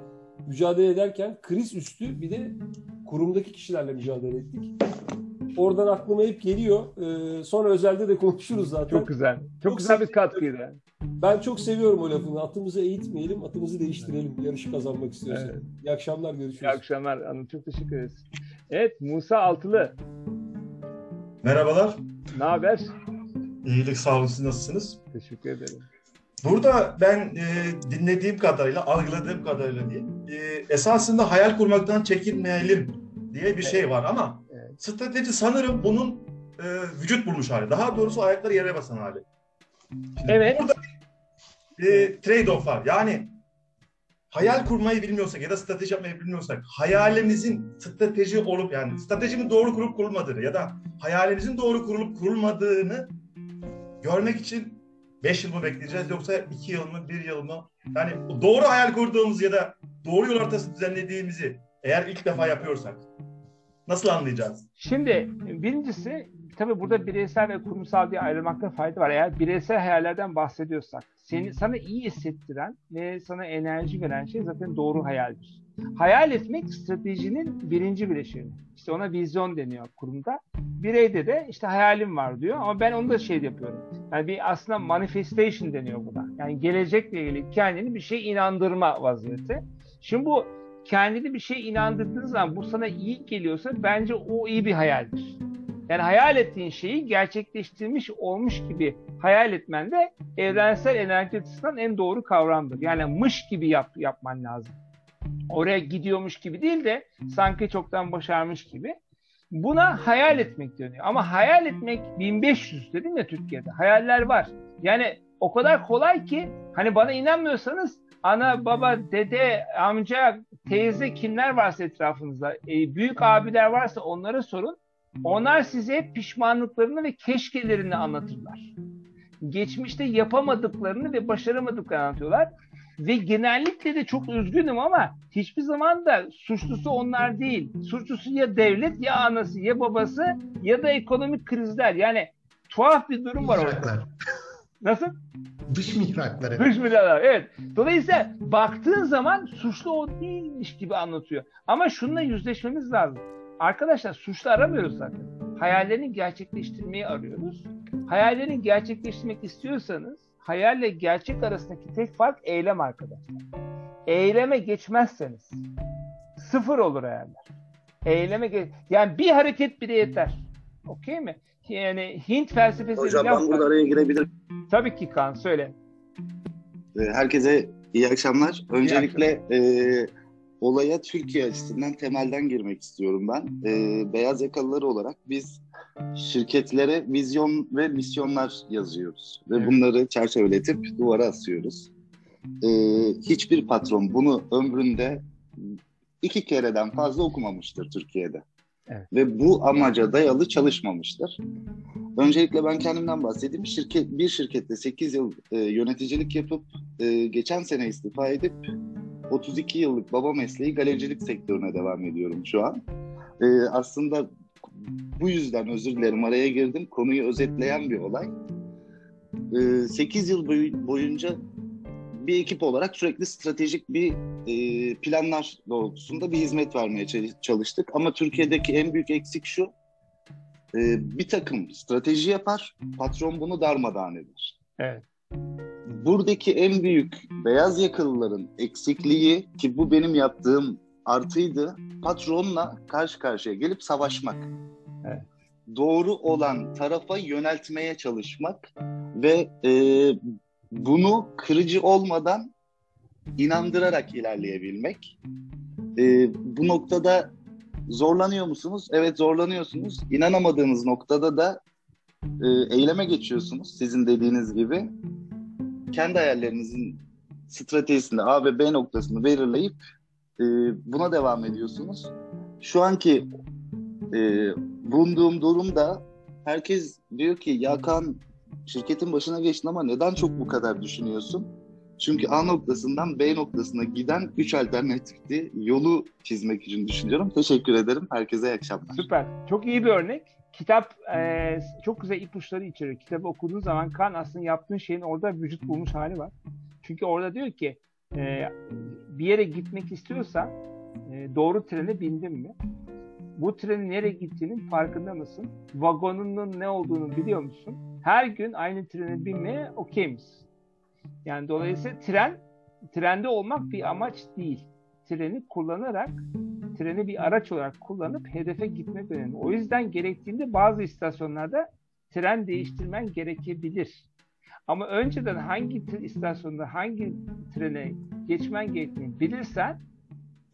mücadele ederken kriz üstü bir de kurumdaki kişilerle mücadele ettik. Oradan aklıma hep geliyor. E, sonra özelde de konuşuruz zaten. Çok güzel. Çok, güzel bir katkıydı. Ben çok seviyorum o lafını. Atımızı eğitmeyelim, atımızı değiştirelim. Yarışı kazanmak istiyorsak. Evet. İyi akşamlar, görüşürüz. İyi akşamlar Anıl. Çok teşekkür ederiz. Evet Musa Altılı. Merhabalar. Ne haber? İyilik sağ olun siz nasılsınız? Teşekkür ederim. Burada ben e, dinlediğim kadarıyla, algıladığım kadarıyla diyeyim, e, esasında hayal kurmaktan çekinmeyelim diye bir şey var ama strateji sanırım bunun e, vücut bulmuş hali. Daha doğrusu ayakları yere basan hali. Evet. Burada bir e, trade-off var. Yani hayal kurmayı bilmiyorsak ya da strateji yapmayı bilmiyorsak hayalimizin strateji olup yani stratejinin doğru kurup kurulmadığını ya da hayalimizin doğru kurulup kurulmadığını görmek için 5 yıl mı bekleyeceğiz yoksa 2 yıl mı 1 yıl mı? Yani doğru hayal kurduğumuz ya da doğru yol haritası düzenlediğimizi eğer ilk defa yapıyorsak nasıl anlayacağız? Şimdi birincisi tabii burada bireysel ve kurumsal diye ayrılmakta fayda var. Eğer bireysel hayallerden bahsediyorsak seni sana iyi hissettiren ve sana enerji veren şey zaten doğru hayaldir. Hayal etmek stratejinin birinci bileşeni. İşte ona vizyon deniyor kurumda. Bireyde de işte hayalim var diyor ama ben onu da şey yapıyorum. Yani bir aslında manifestation deniyor buna. Yani gelecekle ilgili kendini bir şey inandırma vaziyeti. Şimdi bu kendini bir şey inandırdığın zaman bu sana iyi geliyorsa bence o iyi bir hayaldir. Yani hayal ettiğin şeyi gerçekleştirmiş olmuş gibi hayal etmen de evrensel enerji açısından en doğru kavramdır. Yani mış gibi yap, yapman lazım. Oraya gidiyormuş gibi değil de sanki çoktan başarmış gibi. Buna hayal etmek deniyor. Ama hayal etmek 1500 dedim ya Türkiye'de. Hayaller var. Yani o kadar kolay ki hani bana inanmıyorsanız ana, baba, dede, amca, teyze kimler varsa etrafınızda, e, büyük abiler varsa onlara sorun. Onlar size pişmanlıklarını ve keşkelerini anlatırlar. Geçmişte yapamadıklarını ve başaramadıklarını anlatıyorlar. Ve genellikle de çok üzgünüm ama hiçbir zaman da suçlusu onlar değil. Suçlusu ya devlet ya anası ya babası ya da ekonomik krizler. Yani tuhaf bir durum var orada. Nasıl? Dış mihrakları. Dış mihraklar evet. Dolayısıyla baktığın zaman suçlu o değilmiş gibi anlatıyor. Ama şununla yüzleşmemiz lazım. Arkadaşlar suçlu aramıyoruz zaten. Hayallerini gerçekleştirmeyi arıyoruz. Hayallerini gerçekleştirmek istiyorsanız hayalle gerçek arasındaki tek fark eylem arkadaşlar. Eyleme geçmezseniz sıfır olur hayaller. Eyleme geç yani bir hareket bile yeter. Okey mi? Yani Hint felsefesi Hocam ben burada araya girebilirim. Tabii ki Kaan söyle. Herkese iyi akşamlar. Öncelikle e, olaya Türkiye açısından temelden girmek istiyorum ben. E, beyaz yakalılar olarak biz şirketlere vizyon ve misyonlar yazıyoruz. Ve Evet. bunları çerçeveletip duvara asıyoruz. Ee, hiçbir patron bunu ömründe iki kereden fazla okumamıştır Türkiye'de. Evet. Ve bu amaca dayalı çalışmamıştır. Öncelikle ben kendimden bahsedeyim. Şirket bir şirkette 8 yıl e, yöneticilik yapıp e, geçen sene istifa edip 32 yıllık baba mesleği galericilik sektörüne devam ediyorum şu an. E, aslında bu yüzden özür dilerim araya girdim. Konuyu özetleyen bir olay. E, 8 yıl boyu- boyunca bir ekip olarak sürekli stratejik bir e, planlar doğrultusunda bir hizmet vermeye çal- çalıştık. Ama Türkiye'deki en büyük eksik şu. e, bir takım strateji yapar, patron bunu darmadağın eder. Evet. Buradaki en büyük beyaz yakalıların eksikliği ki bu benim yaptığım artıydı. Patronla karşı karşıya gelip savaşmak. Doğru olan tarafa yöneltmeye çalışmak ve e, bunu kırıcı olmadan inandırarak ilerleyebilmek. E, bu noktada zorlanıyor musunuz? Evet zorlanıyorsunuz. İnanamadığınız noktada da e, eyleme geçiyorsunuz sizin dediğiniz gibi. Kendi hayallerinizin stratejisinde A ve B noktasını belirleyip e, buna devam ediyorsunuz. Şu anki e, bulunduğum durumda herkes diyor ki ya Kaan şirketin başına geçtin ama neden çok bu kadar düşünüyorsun? Çünkü A noktasından B noktasına giden üç alternatifli yolu çizmek için düşünüyorum. Teşekkür ederim. Herkese iyi akşamlar. Süper. Çok iyi bir örnek. Kitap e, çok güzel ipuçları içeriyor. Kitabı okuduğun zaman kan aslında yaptığın şeyin orada vücut bulmuş hali var. Çünkü orada diyor ki e, bir yere gitmek istiyorsan e, doğru trene bindin mi? Bu trenin nereye gittiğinin farkında mısın? Vagonunun ne olduğunu biliyor musun? Her gün aynı trene binmeye okey misin? Yani dolayısıyla tren, trende olmak bir amaç değil. Treni kullanarak treni bir araç olarak kullanıp hedefe gitmek önemli. O yüzden gerektiğinde bazı istasyonlarda tren değiştirmen gerekebilir. Ama önceden hangi istasyonda hangi trene geçmen gerektiğini bilirsen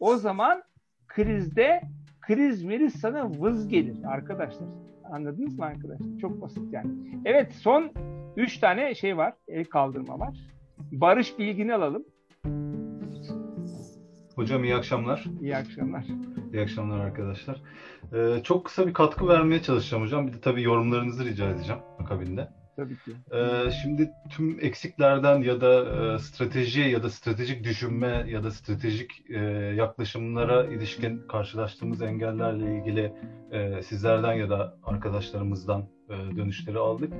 o zaman krizde kriz meriz sana vız gelir arkadaşlar. Anladınız mı arkadaşlar? Çok basit yani. Evet son 3 tane şey var. El kaldırma var. Barış bilgini alalım. Hocam iyi akşamlar. İyi akşamlar. İyi akşamlar arkadaşlar. Ee, çok kısa bir katkı vermeye çalışacağım hocam. Bir de tabii yorumlarınızı rica edeceğim akabinde. Tabii ki. Ee, şimdi tüm eksiklerden ya da e, strateji ya da stratejik düşünme ya da stratejik e, yaklaşımlara ilişkin karşılaştığımız engellerle ilgili e, sizlerden ya da arkadaşlarımızdan e, dönüşleri aldık.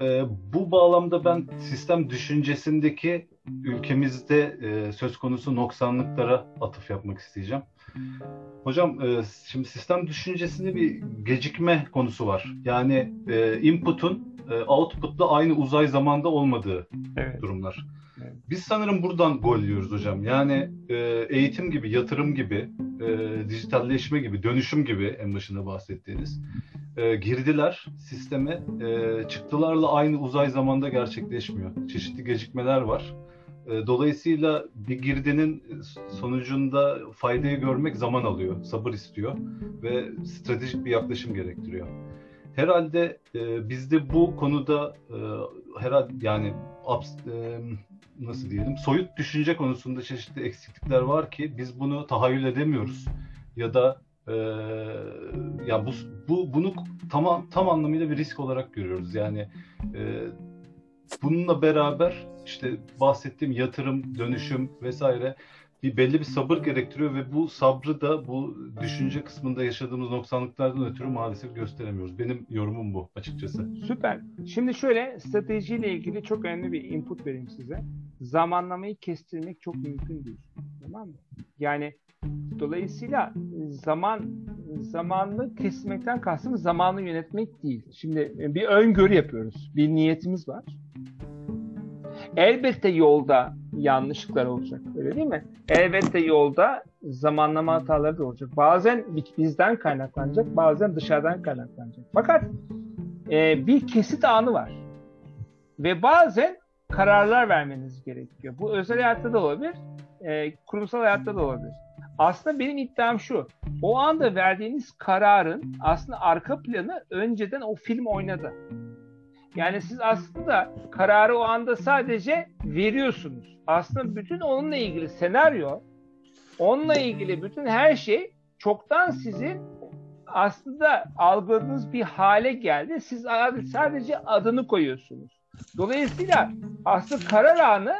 E, bu bağlamda ben sistem düşüncesindeki ülkemizde e, söz konusu noksanlıklara atıf yapmak isteyeceğim. Hocam e, şimdi sistem düşüncesinde bir gecikme konusu var. Yani e, input'un e, output'la aynı uzay zamanda olmadığı Evet. durumlar. Evet. Biz sanırım buradan gol yiyoruz hocam. Yani e, eğitim gibi, yatırım gibi, e, dijitalleşme gibi, dönüşüm gibi en başında bahsettiğiniz e, girdiler sisteme e, çıktılarla aynı uzay zamanda gerçekleşmiyor. Çeşitli gecikmeler var. E, dolayısıyla bir girdinin sonucunda faydayı görmek zaman alıyor, sabır istiyor ve stratejik bir yaklaşım gerektiriyor. Herhalde e, bizde bu konuda e, herhalde yani abs- e, nasıl diyelim soyut düşünce konusunda çeşitli eksiklikler var ki biz bunu tahayyül edemiyoruz ya da e, ya bu, bu bunu tam tam anlamıyla bir risk olarak görüyoruz. Yani e, bununla beraber işte bahsettiğim yatırım, dönüşüm vesaire bir belli bir sabır gerektiriyor ve bu sabrı da bu düşünce kısmında yaşadığımız noksanlıklardan ötürü maalesef gösteremiyoruz. Benim yorumum bu açıkçası. Süper. Şimdi şöyle stratejiyle ilgili çok önemli bir input vereyim size. Zamanlamayı kestirmek çok mümkün değil. Tamam mı? Yani dolayısıyla zaman zamanlı kesmekten kastım zamanı yönetmek değil. Şimdi bir öngörü yapıyoruz. Bir niyetimiz var. Elbette yolda yanlışlıklar olacak. Öyle değil mi? Elbette yolda zamanlama hataları da olacak. Bazen bizden kaynaklanacak, bazen dışarıdan kaynaklanacak. Fakat e, bir kesit anı var. Ve bazen kararlar vermeniz gerekiyor. Bu özel hayatta da olabilir, e, kurumsal hayatta da olabilir. Aslında benim iddiam şu. O anda verdiğiniz kararın aslında arka planı önceden o film oynadı. Yani siz aslında kararı o anda sadece veriyorsunuz. Aslında bütün onunla ilgili senaryo, onunla ilgili bütün her şey çoktan sizin aslında algıladığınız bir hale geldi. Siz sadece adını koyuyorsunuz. Dolayısıyla aslında karar anı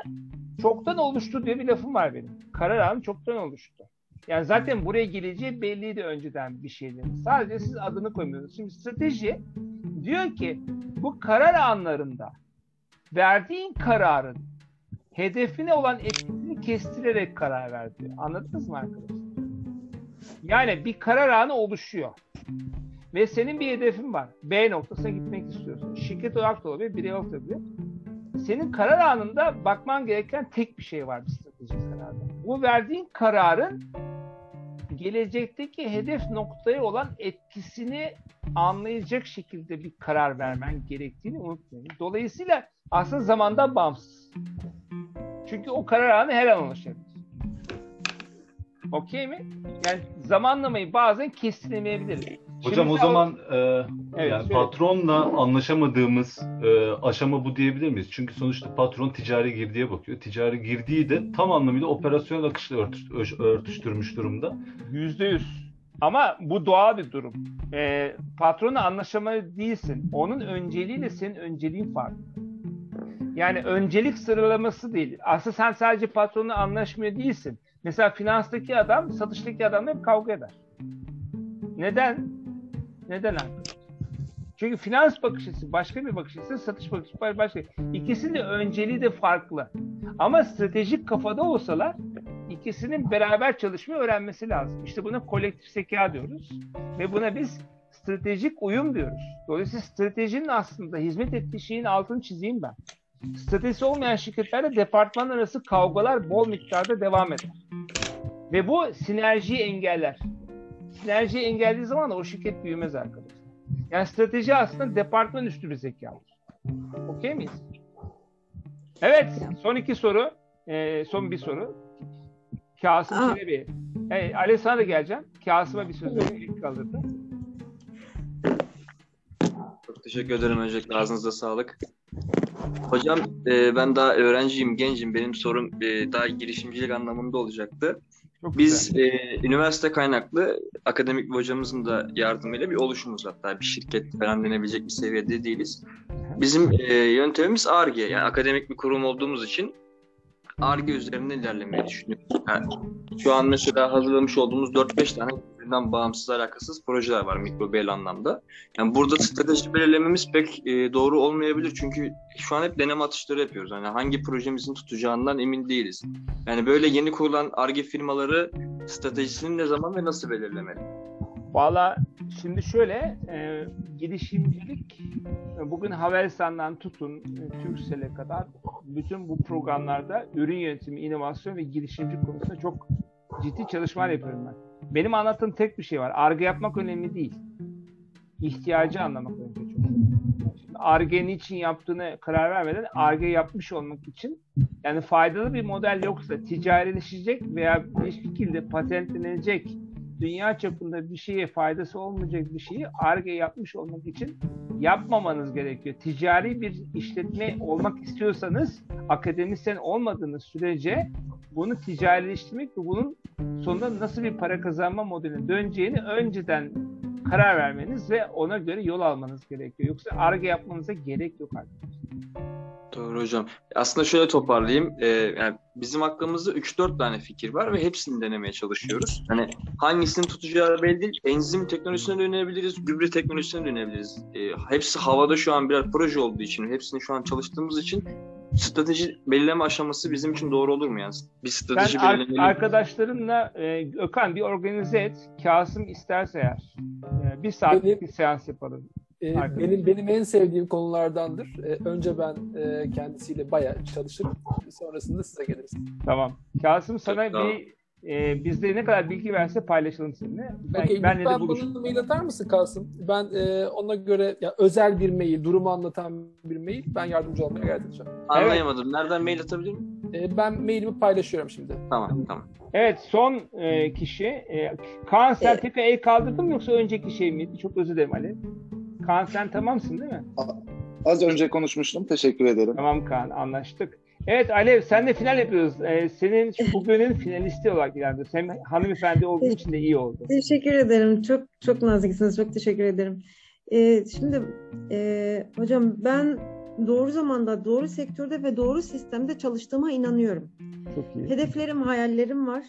çoktan oluştu diye bir lafım var benim. Karar anı çoktan oluştu. Yani zaten buraya geleceği belliydi önceden bir şeylerin. Sadece siz adını koymuyorsunuz. Şimdi strateji diyor ki bu karar anlarında verdiğin kararın hedefine olan etkisini kestirerek karar ver diyor. Anladınız mı arkadaşlar? Yani bir karar anı oluşuyor. Ve senin bir hedefin var. B noktasına gitmek istiyorsun. Şirket olarak da olabilir, birey olarak da olabilir. Senin karar anında bakman gereken tek bir şey var bir stratejik kararda. Bu verdiğin kararın gelecekteki hedef noktaya olan etkisini anlayacak şekilde bir karar vermen gerektiğini unutmayın. Dolayısıyla aslında zamandan bağımsız. Çünkü o karar anı her an oluşabilir. Okey mi? Yani zamanlamayı bazen kestiremeyebiliriz. Hocam Şimdi o zaman e, Evet, yani patronla anlaşamadığımız e, aşama bu diyebilir miyiz? Çünkü sonuçta patron ticari girdiye bakıyor. Ticari girdiği de tam anlamıyla operasyon akışla örtüş- örtüştürmüş durumda. Yüzde yüz. Ama bu doğal bir durum. Ee, patronla anlaşamalı değilsin. Onun önceliğiyle senin önceliğin farklı. Yani öncelik sıralaması değil. Aslında sen sadece patronla anlaşmıyor değilsin. Mesela finanstaki adam satıştaki adamla hep kavga eder. Neden? Neden arkadaşlar? Çünkü finans bakış açısı başka bir bakış açısı, satış bakış açısı başka. İkisinin de önceliği de farklı. Ama stratejik kafada olsalar ikisinin beraber çalışmayı öğrenmesi lazım. İşte buna kolektif zeka diyoruz. Ve buna biz stratejik uyum diyoruz. Dolayısıyla stratejinin aslında hizmet ettiği şeyin altını çizeyim ben. Stratejisi olmayan şirketlerde departman arası kavgalar bol miktarda devam eder. Ve bu sinerjiyi engeller. Sinerjiyi engellediği zaman da o şirket büyümez arkadaşlar. Yani strateji aslında departman üstü bir zekadır. Okey miyiz? Evet, son iki soru. Ee, son bir soru. Kasım. Çelebi. Evet, Ali sana da geleceğim. Kasım'a bir söz vermek kalırdı. Çok teşekkür ederim öncelikle ağzınıza sağlık. Hocam e, ben daha öğrenciyim, gencim. Benim sorum e, daha girişimcilik anlamında olacaktı. Çok Biz e, üniversite kaynaklı akademik bir hocamızın da yardımıyla bir oluşumuz hatta bir şirket falan denebilecek bir seviyede değiliz. Bizim e, yöntemimiz ARGE yani akademik bir kurum olduğumuz için ARGE üzerinden ilerlemeyi düşünüyoruz. Yani şu an mesela hazırlamış olduğumuz 4-5 tane birbirinden bağımsız alakasız projeler var mikro bel anlamda. Yani burada strateji belirlememiz pek e, doğru olmayabilir çünkü şu an hep deneme atışları yapıyoruz. Yani hangi projemizin tutacağından emin değiliz. Yani böyle yeni kurulan ARGE firmaları stratejisini ne zaman ve nasıl belirlemeli? Valla şimdi şöyle e, girişimcilik e, bugün Havelsan'dan tutun e, Turkcell'e kadar bütün bu programlarda ürün yönetimi, inovasyon ve girişimcilik konusunda çok ciddi çalışmalar yapıyorum ben. Benim anlattığım tek bir şey var. Arge yapmak önemli değil. İhtiyacı anlamak önce çok. Arge niçin yaptığını karar vermeden Arge yapmış olmak için yani faydalı bir model yoksa ticarileşecek veya bir şekilde patentlenecek dünya çapında bir şeye faydası olmayacak bir şeyi ARGE yapmış olmak için yapmamanız gerekiyor. Ticari bir işletme olmak istiyorsanız akademisyen olmadığınız sürece bunu ticarileştirmek ve bunun sonunda nasıl bir para kazanma modeline döneceğini önceden karar vermeniz ve ona göre yol almanız gerekiyor. Yoksa ARGE yapmanıza gerek yok artık. Doğru hocam. Aslında şöyle toparlayayım. Ee, yani bizim aklımızda 3-4 tane fikir var ve hepsini denemeye çalışıyoruz. Hani hangisinin tutacağı belli değil. Enzim teknolojisine dönebiliriz, gübre teknolojisine dönebiliriz. Ee, hepsi havada şu an birer proje olduğu için, hepsini şu an çalıştığımız için strateji belirleme aşaması bizim için doğru olur mu yani? Bir strateji Sen ar- belirleyelim. arkadaşlarınla e, Ökan bir organize et. Kasım isterse eğer. E, bir saatlik bir seans yapalım. Arkadaş. benim benim en sevdiğim konulardandır. Ee, önce ben e, kendisiyle bayağı çalışırım. Sonrasında size geliriz. Tamam. Kasım sana Tamam. bir e, bizde ne kadar bilgi verse paylaşalım seninle. Ben, Okey, benle de lütfen buluş. bana mail atar mısın Kasım? Ben e, ona göre ya, özel bir mail, durumu anlatan bir mail. Ben yardımcı olmaya gayret edeceğim. Anlayamadım. Nereden mail atabilir miyim? E, ben mailimi paylaşıyorum şimdi. Tamam tamam. Evet son e, kişi. E, Kaan sen tekrar el kaldırdın mı yoksa önceki şey miydi? Çok özür dilerim Ali. Kaan sen tamamsın değil mi? Az önce konuşmuştum. Teşekkür ederim. Tamam Kaan anlaştık. Evet Alev sen de final yapıyoruz. Ee, senin bugünün finalisti olarak ilerliyoruz. Hem hanımefendi olduğu için de iyi oldu. Teşekkür ederim. Çok çok naziksiniz. Çok teşekkür ederim. Ee, şimdi e, hocam ben doğru zamanda, doğru sektörde ve doğru sistemde çalıştığıma inanıyorum. Çok iyi. Hedeflerim, hayallerim var.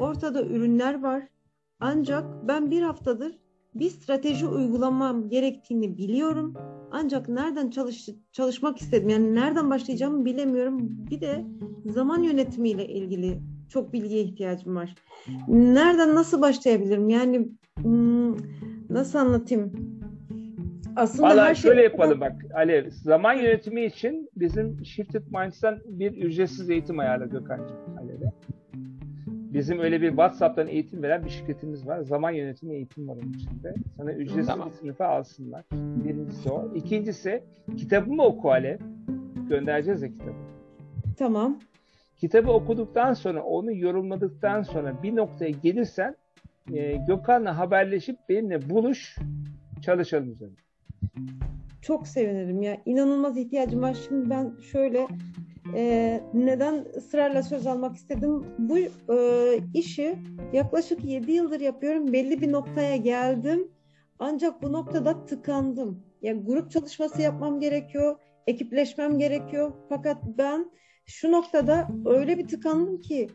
Ortada ürünler var. Ancak ben bir haftadır bir strateji uygulamam gerektiğini biliyorum. Ancak nereden çalış, çalışmak istedim. Yani nereden başlayacağımı bilemiyorum. Bir de zaman yönetimiyle ilgili çok bilgiye ihtiyacım var. Nereden nasıl başlayabilirim? Yani hmm, nasıl anlatayım? Aslında Valla her şey şöyle yapalım bak Alev. Zaman yönetimi için bizim Shifted Minds'tan bir ücretsiz eğitim ayarla Gökhan'cığım Alev'e. Bizim öyle bir WhatsApp'tan eğitim veren bir şirketimiz var. Zaman yönetimi eğitim var onun içinde. Sana ücretsiz Tamam. bir sınıfa alsınlar. Birincisi o. İkincisi kitabımı oku Alev. Göndereceğiz ya kitabı. Tamam. Kitabı okuduktan sonra, onu yorumladıktan sonra bir noktaya gelirsen e, Gökhan'la haberleşip benimle buluş, çalışalım üzerine. Çok sevinirim ya. İnanılmaz ihtiyacım var. Şimdi ben şöyle e, neden ısrarla söz almak istedim? Bu e, işi yaklaşık 7 yıldır yapıyorum. Belli bir noktaya geldim. Ancak bu noktada tıkandım. Yani grup çalışması yapmam gerekiyor. Ekipleşmem gerekiyor. Fakat ben şu noktada öyle bir tıkandım ki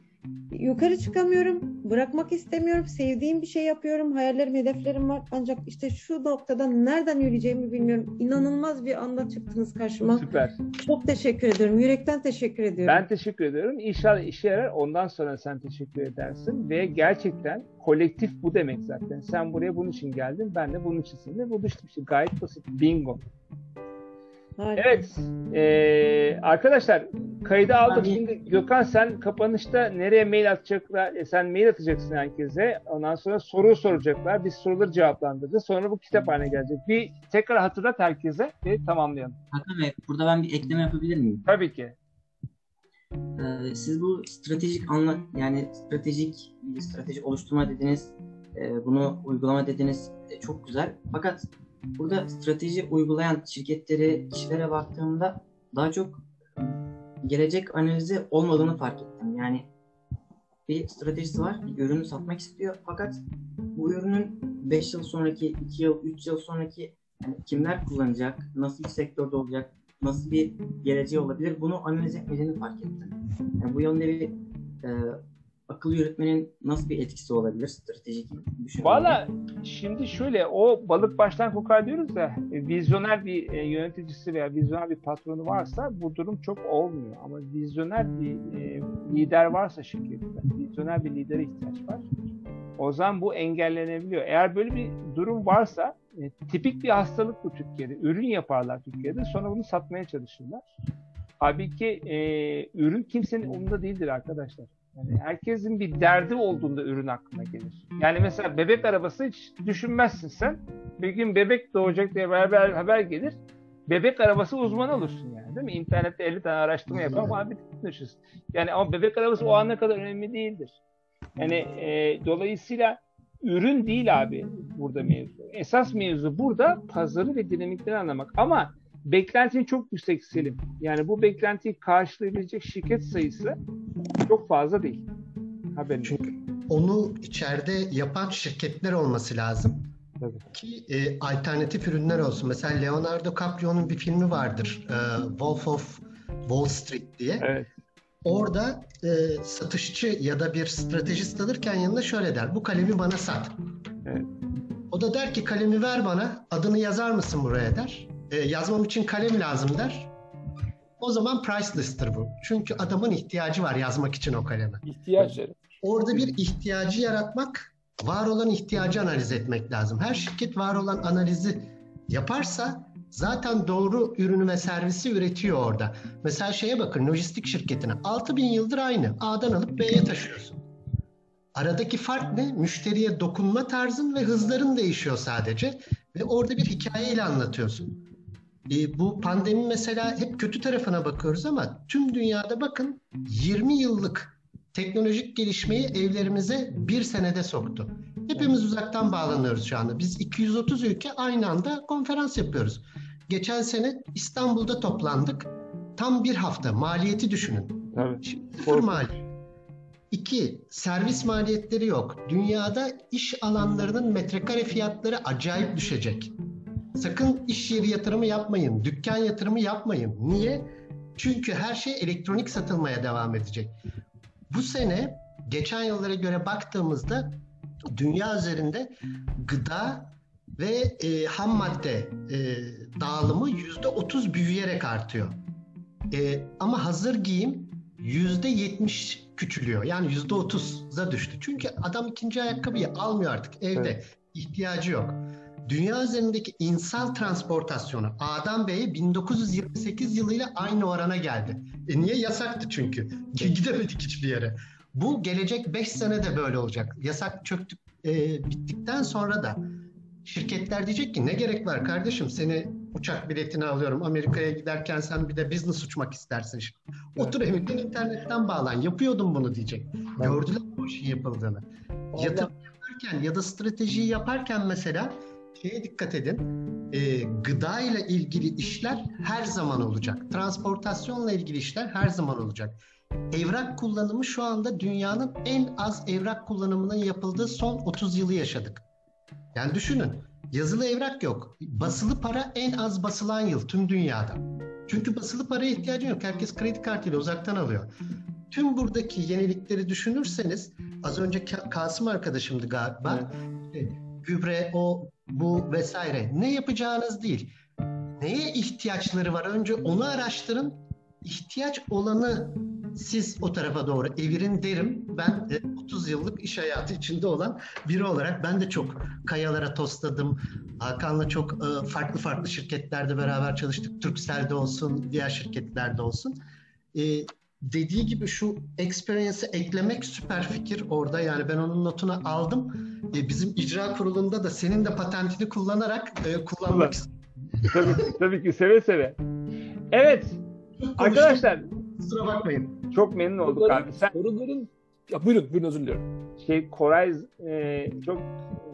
yukarı çıkamıyorum. Bırakmak istemiyorum. Sevdiğim bir şey yapıyorum. Hayallerim, hedeflerim var. Ancak işte şu noktada nereden yürüyeceğimi bilmiyorum. İnanılmaz bir anda çıktınız karşıma. Süper. Çok teşekkür ediyorum. Yürekten teşekkür ediyorum. Ben teşekkür ediyorum. İnşallah işe yarar. Ondan sonra sen teşekkür edersin. Ve gerçekten kolektif bu demek zaten. Sen buraya bunun için geldin. Ben de bunun için seninle buluştum. İşte gayet basit. Bingo. Harika. Evet. Ee, arkadaşlar kaydı aldım. Abi- Şimdi Gökhan sen kapanışta nereye mail atacaklar? E, sen mail atacaksın herkese. Ondan sonra soru soracaklar. Biz soruları cevaplandıracağız. Sonra bu kitap haline gelecek. Bir tekrar hatırlat herkese ve tamamlayalım. Hakan Bey, burada ben bir ekleme yapabilir miyim? Tabii ki. Ee, siz bu stratejik anla yani stratejik strateji oluşturma dediniz, e, bunu uygulama dediniz, E, çok güzel. Fakat burada strateji uygulayan şirketleri, kişilere baktığımda daha çok gelecek analizi olmadığını fark ettim. Yani bir stratejisi var, bir ürünü satmak istiyor fakat bu ürünün 5 yıl sonraki, 2 yıl, 3 yıl sonraki yani kimler kullanacak, nasıl bir sektörde olacak, nasıl bir geleceği olabilir bunu analiz etmediğini fark ettim. Yani bu yönde bir e, akıl yürütmenin nasıl bir etkisi olabilir stratejik düşünmede? Valla şimdi şöyle o balık baştan kokar diyoruz ya e, vizyoner bir e, yöneticisi veya vizyoner bir patronu varsa bu durum çok olmuyor. Ama vizyoner bir e, lider varsa şirkette vizyoner bir lidere ihtiyaç var. O zaman bu engellenebiliyor. Eğer böyle bir durum varsa tipik bir hastalık bu Türkiye'de. Ürün yaparlar Türkiye'de sonra bunu satmaya çalışırlar. Halbuki e, ürün kimsenin umurunda değildir arkadaşlar. Yani herkesin bir derdi olduğunda ürün aklına gelir. Yani mesela bebek arabası hiç düşünmezsin sen. Bir gün bebek doğacak diye haber, haber gelir. Bebek arabası uzmanı olursun yani değil mi? İnternette 50 tane araştırma yapar ama bir düşünürsün. Yani ama bebek arabası o ana kadar önemli değildir. Yani e, dolayısıyla ürün değil abi burada mevzu. Esas mevzu burada pazarı ve dinamikleri anlamak. Ama beklentin çok yüksek Selim. Yani bu beklentiyi karşılayabilecek şirket sayısı çok fazla değil. Haberin. Çünkü onu içeride yapan şirketler olması lazım. Ki e, alternatif ürünler olsun. Mesela Leonardo DiCaprio'nun bir filmi vardır. E, Wolf of Wall Street diye. Evet. Orada e, satışçı ya da bir stratejist alırken yanına şöyle der. Bu kalemi bana sat. Evet. O da der ki kalemi ver bana. Adını yazar mısın buraya der. E, yazmam için kalem lazım der. O zaman priceless'tır bu. Çünkü adamın ihtiyacı var yazmak için o kaleme. İhtiyaç yani. Orada bir ihtiyacı yaratmak, var olan ihtiyacı analiz etmek lazım. Her şirket var olan analizi yaparsa zaten doğru ürünü ve servisi üretiyor orada. Mesela şeye bakın lojistik şirketine 6000 yıldır aynı. A'dan alıp B'ye taşıyorsun. Aradaki fark ne? Müşteriye dokunma tarzın ve hızların değişiyor sadece. Ve orada bir hikayeyle anlatıyorsun. E, bu pandemi mesela hep kötü tarafına bakıyoruz ama tüm dünyada bakın 20 yıllık teknolojik gelişmeyi evlerimize bir senede soktu. Hepimiz uzaktan bağlanıyoruz şu anda. Biz 230 ülke aynı anda konferans yapıyoruz. Geçen sene İstanbul'da toplandık. Tam bir hafta. Maliyeti düşünün. Evet. Sıfır mali. İki, servis maliyetleri yok. Dünyada iş alanlarının metrekare fiyatları acayip düşecek. Sakın iş yeri yatırımı yapmayın. Dükkan yatırımı yapmayın. Niye? Çünkü her şey elektronik satılmaya devam edecek. Bu sene geçen yıllara göre baktığımızda dünya üzerinde gıda ve e, ham madde e, dağılımı yüzde otuz büyüyerek artıyor. E, ama hazır giyim yüzde yetmiş küçülüyor. Yani yüzde otuza düştü. Çünkü adam ikinci ayakkabıyı almıyor artık evde. ihtiyacı yok. Dünya üzerindeki insal transportasyonu A'dan B'ye 1928 yılıyla aynı orana geldi. E niye? Yasaktı çünkü. Gidemedik hiçbir yere. Bu gelecek 5 sene de böyle olacak. Yasak çöktük, e, bittikten sonra da şirketler diyecek ki ne gerek var kardeşim seni uçak biletini alıyorum Amerika'ya giderken sen bir de business uçmak istersin. Şimdi. Otur evinden internetten bağlan yapıyordum bunu diyecek. Gördüler bu işin yapıldığını. Yatırım yaparken ya da stratejiyi yaparken mesela şeye dikkat edin. E, gıda ile ilgili işler her zaman olacak. Transportasyonla ilgili işler her zaman olacak. Evrak kullanımı şu anda dünyanın en az evrak kullanımının yapıldığı son 30 yılı yaşadık. Yani düşünün. Yazılı evrak yok. Basılı para en az basılan yıl tüm dünyada. Çünkü basılı paraya ihtiyacı yok. Herkes kredi kartıyla uzaktan alıyor. Tüm buradaki yenilikleri düşünürseniz az önce Ka- Kasım arkadaşımdı galiba. İşte gübre, o, bu vesaire. Ne yapacağınız değil. Neye ihtiyaçları var? Önce onu araştırın. İhtiyaç olanı siz o tarafa doğru evirin derim. Ben e, 30 yıllık iş hayatı içinde olan biri olarak ben de çok kayalara tosladım. Hakan'la çok e, farklı farklı şirketlerde beraber çalıştık. Turkcell'de olsun, diğer şirketlerde olsun. Dediği gibi şu experience'ı eklemek süper fikir orada. Yani ben onun notunu aldım. E, bizim icra kurulunda da senin de patentini kullanarak e, kullanmak istiyorum. tabii, ki- tabii ki seve seve. Evet. Arkadaşlar kusura bakmayın. Çok memnun olduk Soruların- abi. Sen Soruların ya buyurun, buyurun özür diliyorum. şey Koray e, çok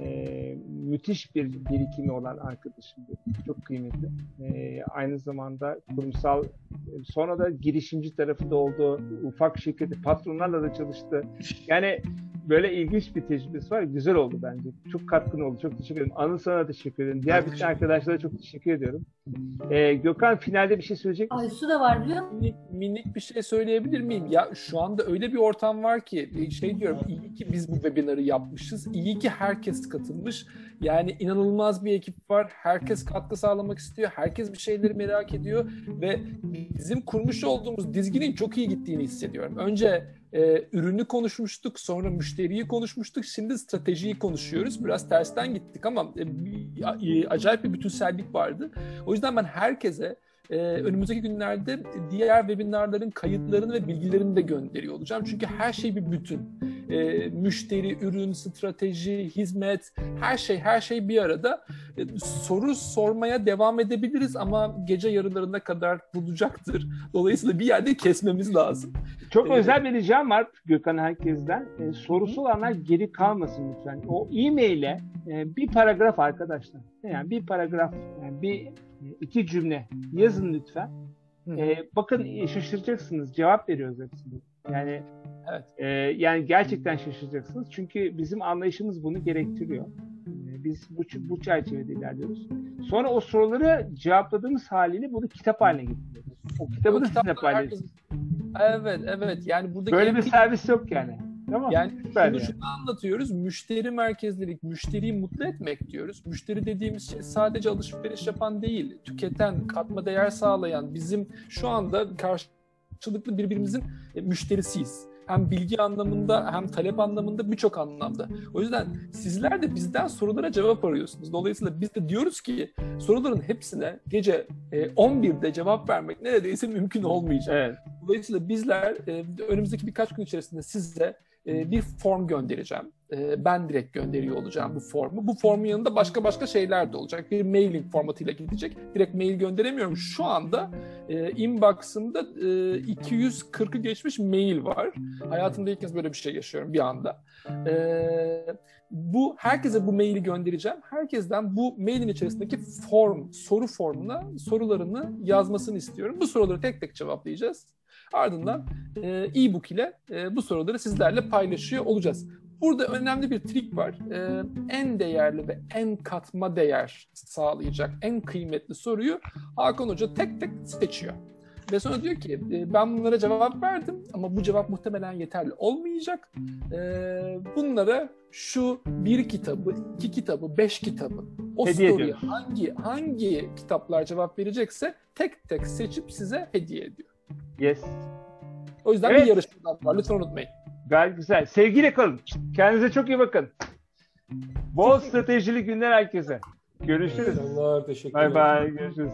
e, müthiş bir birikimi olan arkadaşımdı. Çok kıymetli. E, aynı zamanda kurumsal sonra da girişimci tarafı da oldu. Ufak şirketi patronlarla da çalıştı. Yani böyle ilginç bir tecrübesi var. Güzel oldu bence. Çok katkın oldu. Çok teşekkür ederim. Anıl sana teşekkür ederim. Diğer bütün arkadaşlara çok teşekkür ediyorum. E, Gökhan finalde bir şey söyleyecek misin? Ay su da var biliyor musun? Minik, minik bir şey söyleyebilir miyim? Ya şu anda öyle bir ortam var ki şey diyorum iyi ki biz bu webinarı yapmışız. İyi ki herkes katılmış. Yani inanılmaz bir ekip var. Herkes katkı sağlamak istiyor. Herkes bir şeyleri merak ediyor ve bizim kurmuş olduğumuz dizginin çok iyi gittiğini hissediyorum. Önce e, ürünü konuşmuştuk, sonra müşteriyi konuşmuştuk, şimdi stratejiyi konuşuyoruz. Biraz tersten gittik ama e, e, acayip bir bütünsellik vardı. O yüzden ben herkese e, önümüzdeki günlerde diğer webinarların kayıtlarını ve bilgilerini de gönderiyor olacağım. Çünkü her şey bir bütün. E, müşteri, ürün, strateji, hizmet, her şey her şey bir arada. E, soru sormaya devam edebiliriz ama gece yarılarına kadar bulacaktır. Dolayısıyla bir yerde kesmemiz lazım. Çok Ee, özel bir ricam var Gökhan herkesten. Ee, sorusu olanlar geri kalmasın lütfen. O e-mail'e e, bir paragraf arkadaşlar. Yani bir paragraf, yani bir e, iki cümle yazın lütfen. Ee, bakın e, şaşıracaksınız. Cevap veriyoruz hepsini. Yani evet. yani gerçekten şaşıracaksınız. Çünkü bizim anlayışımız bunu gerektiriyor. Ee, biz bu, bu çerçevede ilerliyoruz. Sonra o soruları cevapladığımız haliyle bunu kitap haline getiriyoruz. O kitabı O da sizinle paylaşıyoruz. herkes- Evet, evet. Yani buradaki Böyle bir servis yok yani. Tamam. Yani Süper şunu, yani. anlatıyoruz. Müşteri merkezlilik, müşteriyi mutlu etmek diyoruz. Müşteri dediğimiz şey sadece alışveriş yapan değil, tüketen, katma değer sağlayan, bizim şu anda karşılıklı birbirimizin e, müşterisiyiz. Hem bilgi anlamında hem talep anlamında birçok anlamda. O yüzden sizler de bizden sorulara cevap arıyorsunuz. Dolayısıyla biz de diyoruz ki soruların hepsine gece e, 11'de cevap vermek neredeyse mümkün olmayacak. Dolayısıyla bizler e, önümüzdeki birkaç gün içerisinde size e, bir form göndereceğim. E, ben direkt gönderiyor olacağım bu formu. Bu formun yanında başka başka şeyler de olacak. Bir mailing formatıyla gidecek. Direkt mail gönderemiyorum. Şu anda e, inbox'ımda e, 240'ı geçmiş mail var. Hayatımda ilk kez böyle bir şey yaşıyorum bir anda. E, bu herkese bu maili göndereceğim. Herkesten bu mailin içerisindeki form, soru formuna sorularını yazmasını istiyorum. Bu soruları tek tek cevaplayacağız. Ardından e, e-book ile e, bu soruları sizlerle paylaşıyor olacağız. Burada önemli bir trik var. E, en değerli ve en katma değer sağlayacak en kıymetli soruyu Hakan Hoca tek tek seçiyor. Ve sonra diyor ki e, ben bunlara cevap verdim ama bu cevap muhtemelen yeterli olmayacak. E, bunlara şu bir kitabı, iki kitabı, beş kitabı o Hediye ediyor. hangi hangi kitaplar cevap verecekse tek tek seçip size hediye ediyor. Yes. O yüzden Evet. bir yarışmadan var. Lütfen unutmayın. Gayet güzel. Sevgiyle kalın. Kendinize çok iyi bakın. Bol stratejili günler herkese. Görüşürüz. Selamlar, teşekkür Bay ederim. bay. Görüşürüz.